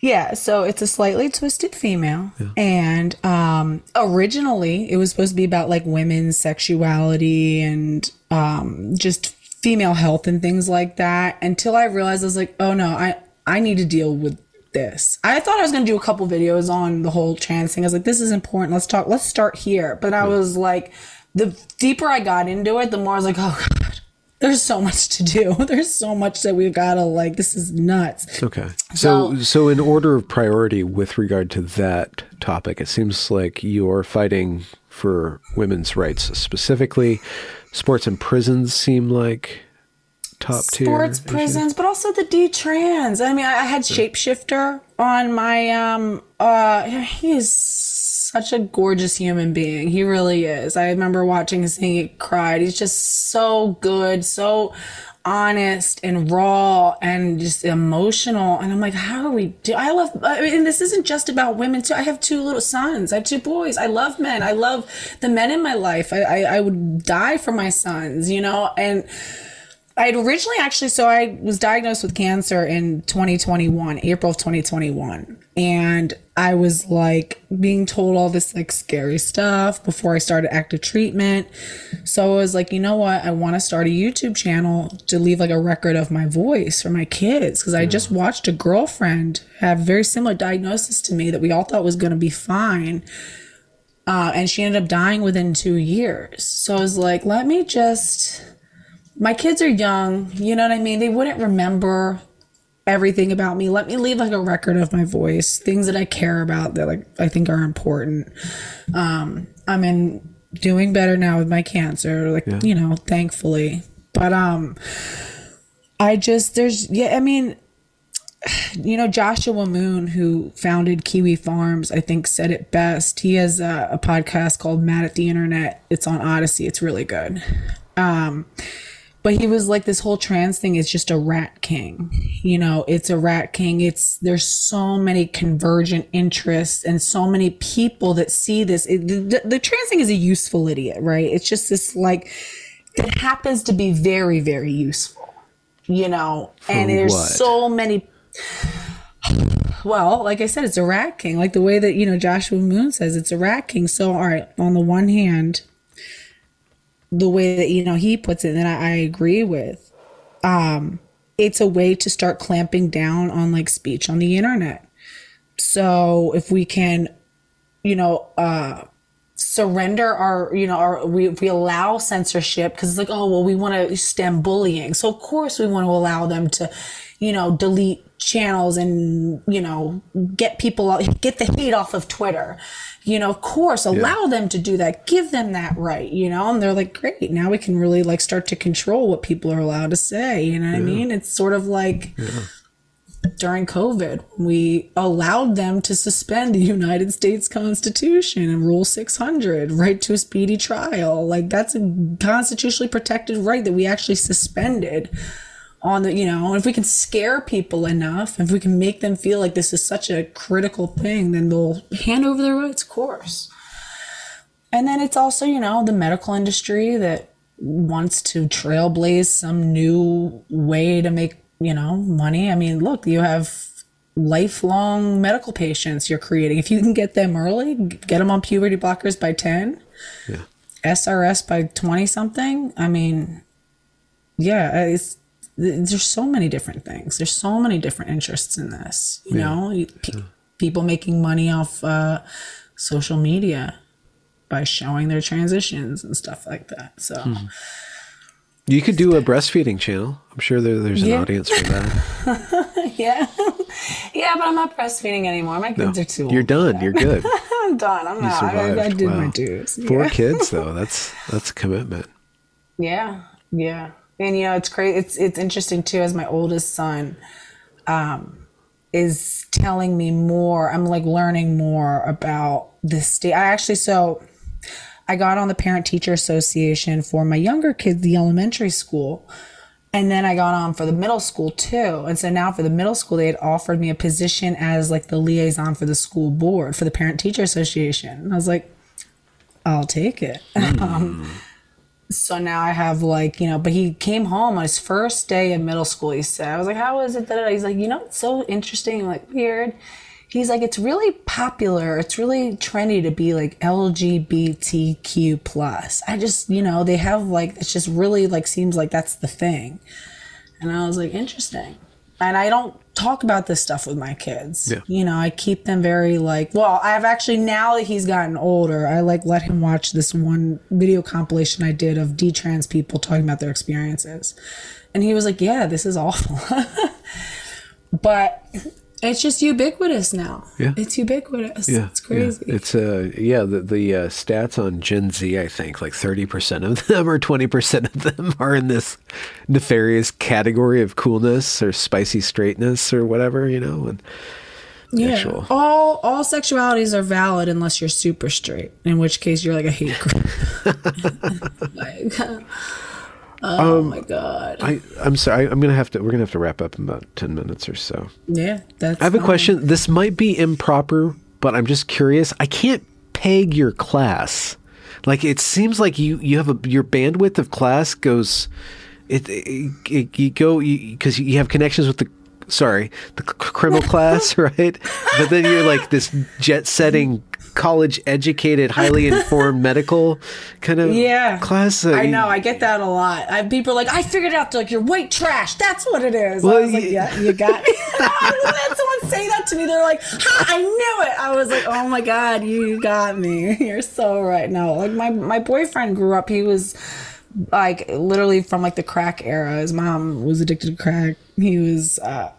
Yeah, so it's a slightly twisted female, and um, originally it was supposed to be about like women's sexuality and um, just female health and things like that. Until I realized I was like, oh no, I I need to deal with this. I thought I was gonna do a couple videos on the whole trans thing. I was like, this is important. Let's talk. Let's start here. But I was like, the deeper I got into it, the more I was like, oh god. There's so much to do. There's so much that we've got to like. This is nuts. Okay. So, So- so in order of priority with regard to that topic, it seems like you're fighting for women's rights specifically. Sports and prisons seem like top tier. sports prisons but also the d-trans i mean i, I had shapeshifter on my um uh he is such a gorgeous human being. He really is. I remember watching his thing. He cried. He's just so good so honest and raw and just emotional. And i'm like how are we do i love i mean this isn't just about women too. I have two little sons. I have two boys. I love men. I love the men in my life. I i, I would die for my sons you know? And I'd originally actually, so I was diagnosed with cancer in 2021, April of 2021. And I was like being told all this like scary stuff before I started active treatment. So I was like, you know what? I want to start a YouTube channel to leave like a record of my voice for my kids. Cause I just watched a girlfriend have very similar diagnosis to me that we all thought was going to be fine. Uh, and she ended up dying within two years. So I was like, let me just my kids are young, you know what I mean? They wouldn't remember everything about me. Let me leave like a record of my voice, things that I care about that like I think are important. Um, I'm in doing better now with my cancer, like you know, thankfully. But um I just there's yeah, I mean you know Joshua Moon who founded Kiwi Farms I think said it best. He has a, a podcast called Mad at the Internet. It's on Odysee. It's really good. Um but he was like this whole trans thing is just a rat king. You know it's a rat king. It's there's so many convergent interests and so many people that see this. It, the, the trans thing is a useful idiot right? It's just this like that happens to be very very useful you know? And there's what? so many well like i said it's a rat king. Like the way that you know joshua moon says it's a rat king. So all right on the one hand the way that you know he puts it and I, I agree with. Um it's a way to start clamping down on like speech on the internet. So if we can you know uh surrender our you know our we, we allow censorship because it's like oh well we want to stem bullying. So of course we want to allow them to you know delete channels and you know get people get the hate off of twitter. You know of course allow them to do that. Give them that right you know? And they're like great now we can really like start to control what people are allowed to say. You know what i mean? It's sort of like during COVID, we allowed them to suspend the United States Constitution and Rule 600, right to a speedy trial. Like that's a constitutionally protected right that we actually suspended on the, you know, if we can scare people enough, if we can make them feel like this is such a critical thing, then they'll hand over their rights, of course. And then it's also, you know, the medical industry that wants to trailblaze some new way to make, you know, money. I mean, look, you have lifelong medical patients you're creating. If you can get them early, get them on puberty blockers by 10, Yeah. SRS by 20 something. I mean, yeah, it's there's so many different things. There's so many different interests in this. You know, You- pe- people making money off uh, social media by showing their transitions and stuff like that. So, You could do a breastfeeding channel. I'm sure there, there's an Yeah. audience for that. yeah, yeah, but I'm not breastfeeding anymore. My kids are too old. You're done. You're good. I'm done. I'm not. I, I did my Wow. dues. Four Yeah. kids though. That's that's a commitment. Yeah, yeah, and you know it's crazy. It's it's interesting too. As my oldest son, um, is telling me more. I'm like learning more about this state. I actually so I got on the Parent Teacher Association for my younger kids, the elementary school. And then I got on for the middle school too. And so now for the middle school, they had offered me a position as like the liaison for the school board for the Parent Teacher Association. And I was like, I'll take it. Um, so now I have like, you know, but he came home on his first day of middle school. He said, I was like, how is it that he's like, you know, it's so interesting, like weird. He's like, it's really popular. It's really trendy to be like LGBTQ plus. I just, you know, they have like, it's just really like, seems like that's the thing. And I was like, interesting. And I don't talk about this stuff with my kids. Yeah. You know, I keep them very like, well, I've actually, now that he's gotten older, I like let him watch this one video compilation I did of D-trans people talking about their experiences. And he was like, yeah, this is awful. but it's just ubiquitous now. Yeah. It's ubiquitous. Yeah, It's crazy. Yeah. It's uh yeah the the uh, stats on Gen Z I think like thirty percent of them or twenty percent of them are in this nefarious category of coolness or spicy straightness or whatever you know and Yeah. actual- All all sexualities are valid unless you're super straight, in which case you're like a hate group. like, oh um, my god. I I'm sorry I'm gonna have to we're gonna have to wrap up in about ten minutes or so. yeah, that's I have a question. This might be improper, but I'm just curious. I can't peg your class. Like it seems like you you have a your bandwidth of class goes. It, it, it you go because you, have connections with the sorry the c- criminal class, right? But then you're like this jet setting college educated highly informed medical kind of Yeah. class I know, I get that a lot. I people are like, I figured out like you're white trash. That's what it is. Well, I was like, yeah, you got me. I had someone say that to me. They're like, ha, I knew it. I was like, oh my god, you got me. You're so right. No, like my my boyfriend grew up. He was like literally from like the crack era. His mom was addicted to crack. He was. uh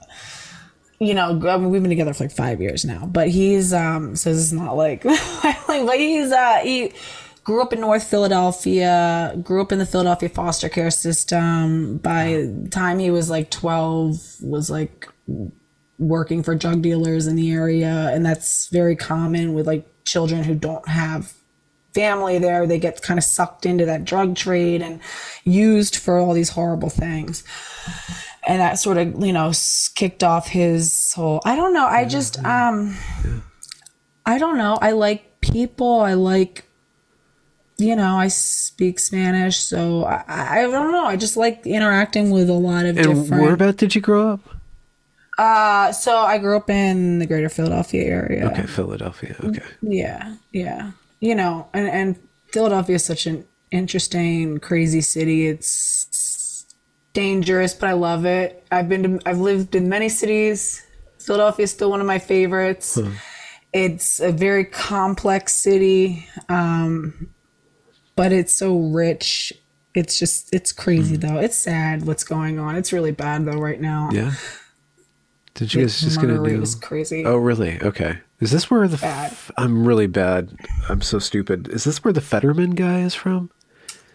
you know, I mean, we've been together for like five years now, but he's um, so this is not like, but he's uh, he grew up in North Philadelphia, grew up in the Philadelphia foster care system. By the time he was like twelve, was like working for drug dealers in the area, and that's very common with like children who don't have family there. They get kind of sucked into that drug trade and used for all these horrible things. And that sort of, you know, kicked off his whole. I don't know. I just, um, I don't know. I like people. I like, you know, I speak Spanish, so I, I don't know. I just like interacting with a lot of And different. whereabout did you grow up? Uh, so I grew up in the greater Philadelphia area. Okay, Philadelphia. Okay. Yeah, yeah. You know, and and Philadelphia is such an interesting, crazy city. It's dangerous, but I love it. I've been to, I've lived in many cities. Philadelphia is still one of my favorites. It's a very complex city, um, but it's so rich. It's just it's crazy though. It's sad what's going on. It's really bad though right now. Yeah. Did you guys just gonna do? is crazy. Oh, really? Okay. Is this where the? Bad. F- I'm really bad. I'm so stupid. Is this where the Fetterman guy is from?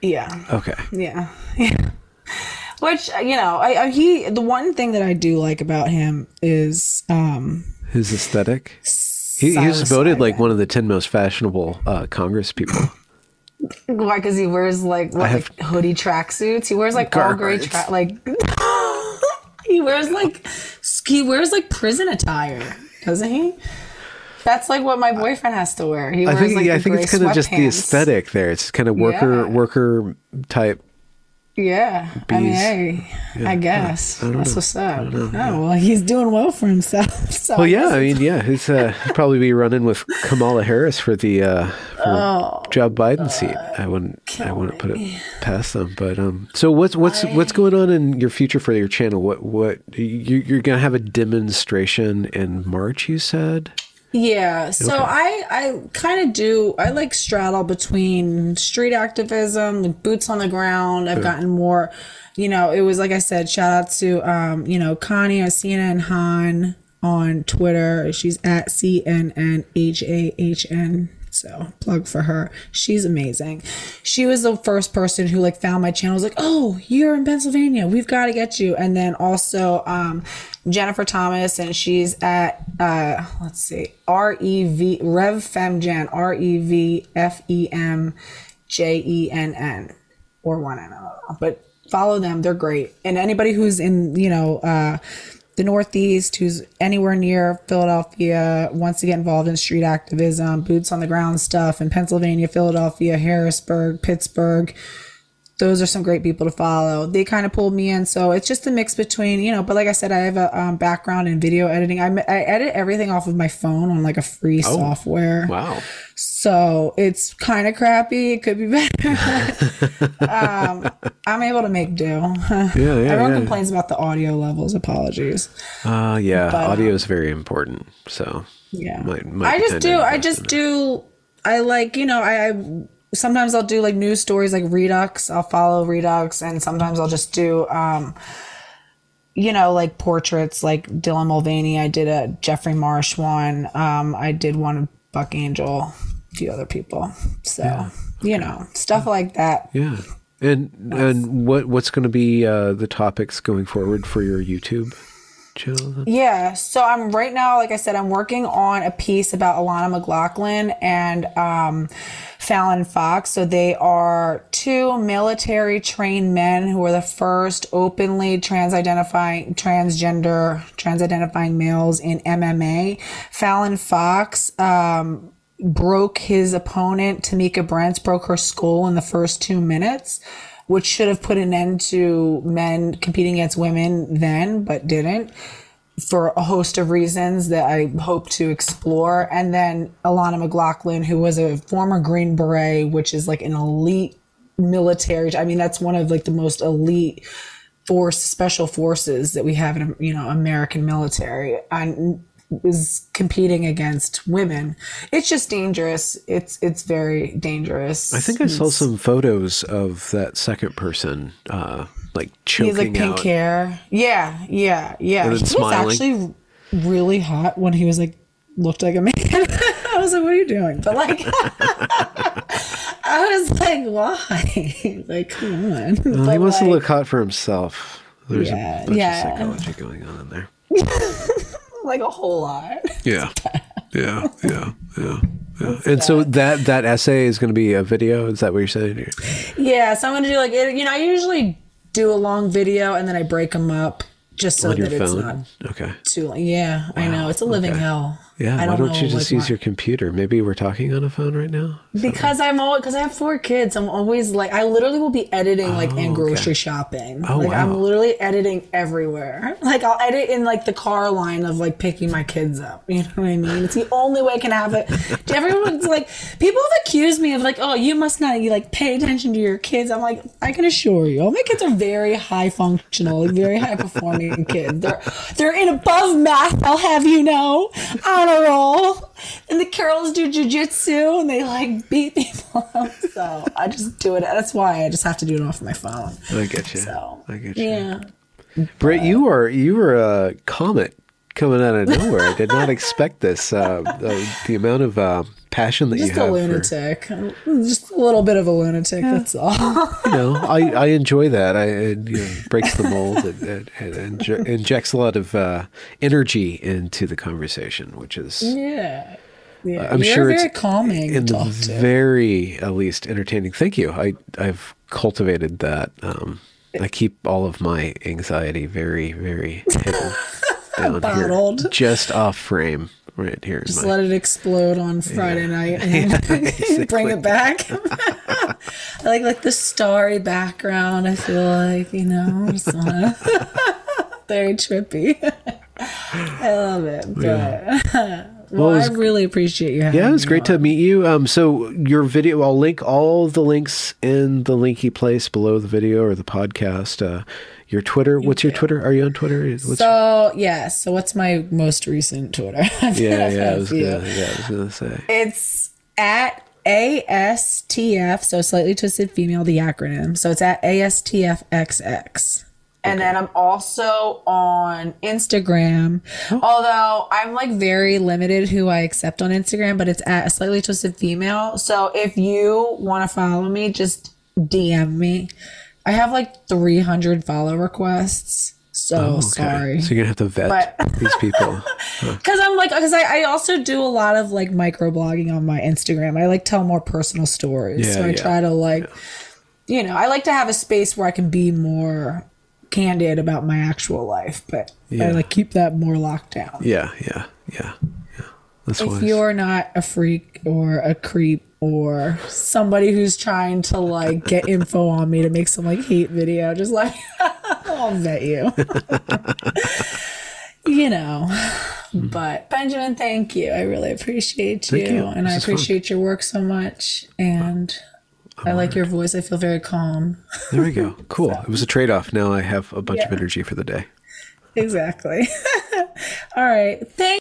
Yeah. Okay. Yeah. Yeah. Which you know, I, I he the one thing that I do like about him is um His aesthetic. He, he was voted like one of the ten most fashionable uh, Congress people. why because he wears like, what, have- like hoodie tracksuits. He wears like all gray tra- like he wears like he wears like prison attire, doesn't he? That's like what my boyfriend has to wear. He I wears think like yeah, I think it's kind of just the aesthetic there. It's kind of worker Yeah. worker type. Yeah, I mean, Bees. hey, I guess I that's know. what's up. Oh well, he's doing well for himself. So Well, I yeah, I mean, yeah, he's uh, probably be running with Kamala Harris for the uh, for Oh, Joe Biden seat. I wouldn't, I wouldn't put it past them. But um, so what's what's what's going on in your future for your channel? What what you, you're gonna have a demonstration in March? You said. Yeah, so I I kind of do I like straddle between street activism, like boots on the ground. I've gotten more, you know, it was like I said, shout out to um, you know, Connie at CNN Han on Twitter. She's at C N N H A H N. So plug for her. She's amazing. She was the first person who like found my channel. Was like, oh, you're in Pennsylvania. We've got to get you. And then also um, Jennifer Thomas, and she's at uh, let's see, R E V Rev Femgen, R E V F E M J E N N, or one N. But follow them. They're great. And anybody who's in you know. Uh, the Northeast, who's anywhere near Philadelphia, wants to get involved in street activism, boots on the ground stuff in Pennsylvania, Philadelphia, Harrisburg, Pittsburgh. Those are some great people to follow. They kind of pulled me in, so it's just a mix between, you know. But like I said, I have a um, background in video editing. I, I edit everything off of my phone on like a free software. Wow. So it's kind of crappy. It could be better. um, I'm able to make do. Yeah, yeah, Everyone yeah. complains about the audio levels. Apologies. Uh, yeah. But, audio is very important. So Yeah. Might- might I just do. I just do. I like you know. I, I sometimes I'll do like news stories like Redux. I'll follow Redux, and sometimes I'll just do. um you know, like portraits, like Dylan Mulvaney. I did a Jeffrey Marsh one. Um, I did one of Buck Angel, a few other people. So, you know, stuff like that. yeah. And and what what's going to be uh, the topics going forward for your YouTube Yeah. So I'm right now, like I said, I'm working on a piece about Alana McLaughlin and um, Fallon Fox. So they are two military trained men who were the first openly trans identifying, transgender, trans identifying males in MMA. Fallon Fox, um, broke his opponent, Tamikka Brents, broke her skull in the first two minutes, which should have put an end to men competing against women then, but didn't for a host of reasons that I hope to explore. And then Alana McLaughlin, who was a former Green Beret, which is like an elite military. I mean, that's one of like the most elite force special forces that we have in you know American military and is competing against women. It's just dangerous. It's it's very dangerous. I think I saw some photos of that second person, uh, like He choking has like pink out. hair. Yeah, yeah, yeah. And He then was actually really hot when he was like looked like a man. I was like, "What are you doing?" But like, I was like, "Why?" like, come on. Well, he wants to look hot for himself. There's Yeah, a bunch yeah. of psychology going on in there. Like a whole lot. Yeah. Yeah, yeah, yeah. Yeah. And so that that essay is going to be a video. Is that what you're saying? Yeah, so I'm gonna do like you know I usually do a long video and then I break them up just so that it's not Okay. too long. Yeah, I know it's a living okay. hell. Yeah. Why don't know, you just like, use why- your computer? Maybe we're talking on a phone right now. Because I'm always because I have four kids. I'm always like I literally will be editing like in oh, grocery shopping. Oh, like wow. I'm literally editing everywhere. Like I'll edit in like the car line of like picking my kids up. You know what I mean? It's the only way I can have it. Everyone's like people have accused me of like, oh, you must not you like pay attention to your kids. I'm like, I can assure you, all my kids are very high functional, very high performing kids. They're they're in above math. I'll have you know, on a roll. And the Carols do jujitsu and they like beat people up. So I just do it. That's why I just have to do it off my phone. I get you. So I get you. yeah. Brit, you are you were a comet coming out of nowhere. I did not expect this. Uh, the, the amount of uh, passion that Just you a have. For, lunatic. Just a little bit of a lunatic. That's all. you know, I, I enjoy that. I it, you know, breaks the mold and, and, and inje- injects a lot of uh, energy into the conversation, which is yeah. Yeah. I'm You're sure very it's calming in the very at least entertaining. Thank you. I I've cultivated that. Um, I keep all of my anxiety very very hidden down Bottled. here, just off frame, right here. Just my, let it explode on Friday night and then bring it back. I like like the starry background. I feel like you know, just wanna very trippy. I love it, but well, it was- I really appreciate you. Having yeah, it was me great to meet you. Um, so your video, I'll link all the links in the linky place below the video or the podcast. Uh, your Twitter. What's your Twitter? Are you on Twitter? What's So yeah, so what's my most recent Twitter? yeah, yeah. I was gonna, yeah, I was gonna say. It's at ASTF, so slightly twisted female, the acronym. So it's at ASTFXX. And then I'm also on Instagram. Oh. Although I'm like very limited who I accept on Instagram, but it's at a slightly twisted female. So if you want to follow me, just DM me. I have like 300 follow requests. So Oh, Okay. sorry. So you're gonna have to vet these people. Because I'm like, because I, I also do a lot of like microblogging on my Instagram. I like tell more personal stories. Yeah, so I yeah, try to like, you know, I like to have a space where I can be more candid about my actual life, but Yeah. I like keep that more locked down. Yeah, yeah, yeah, yeah. That's If wise. you're not a freak or a creep or somebody who's trying to like get info on me to make some like hate video, just like I'll vet you. you know. Hmm. But Benjamin, thank you. I really appreciate you, you. and This I is fun. appreciate your work so much. And I like your voice. I feel very calm. There we go. Cool. It was a trade off. Now I have a bunch of energy for the day. Exactly. All right. Thank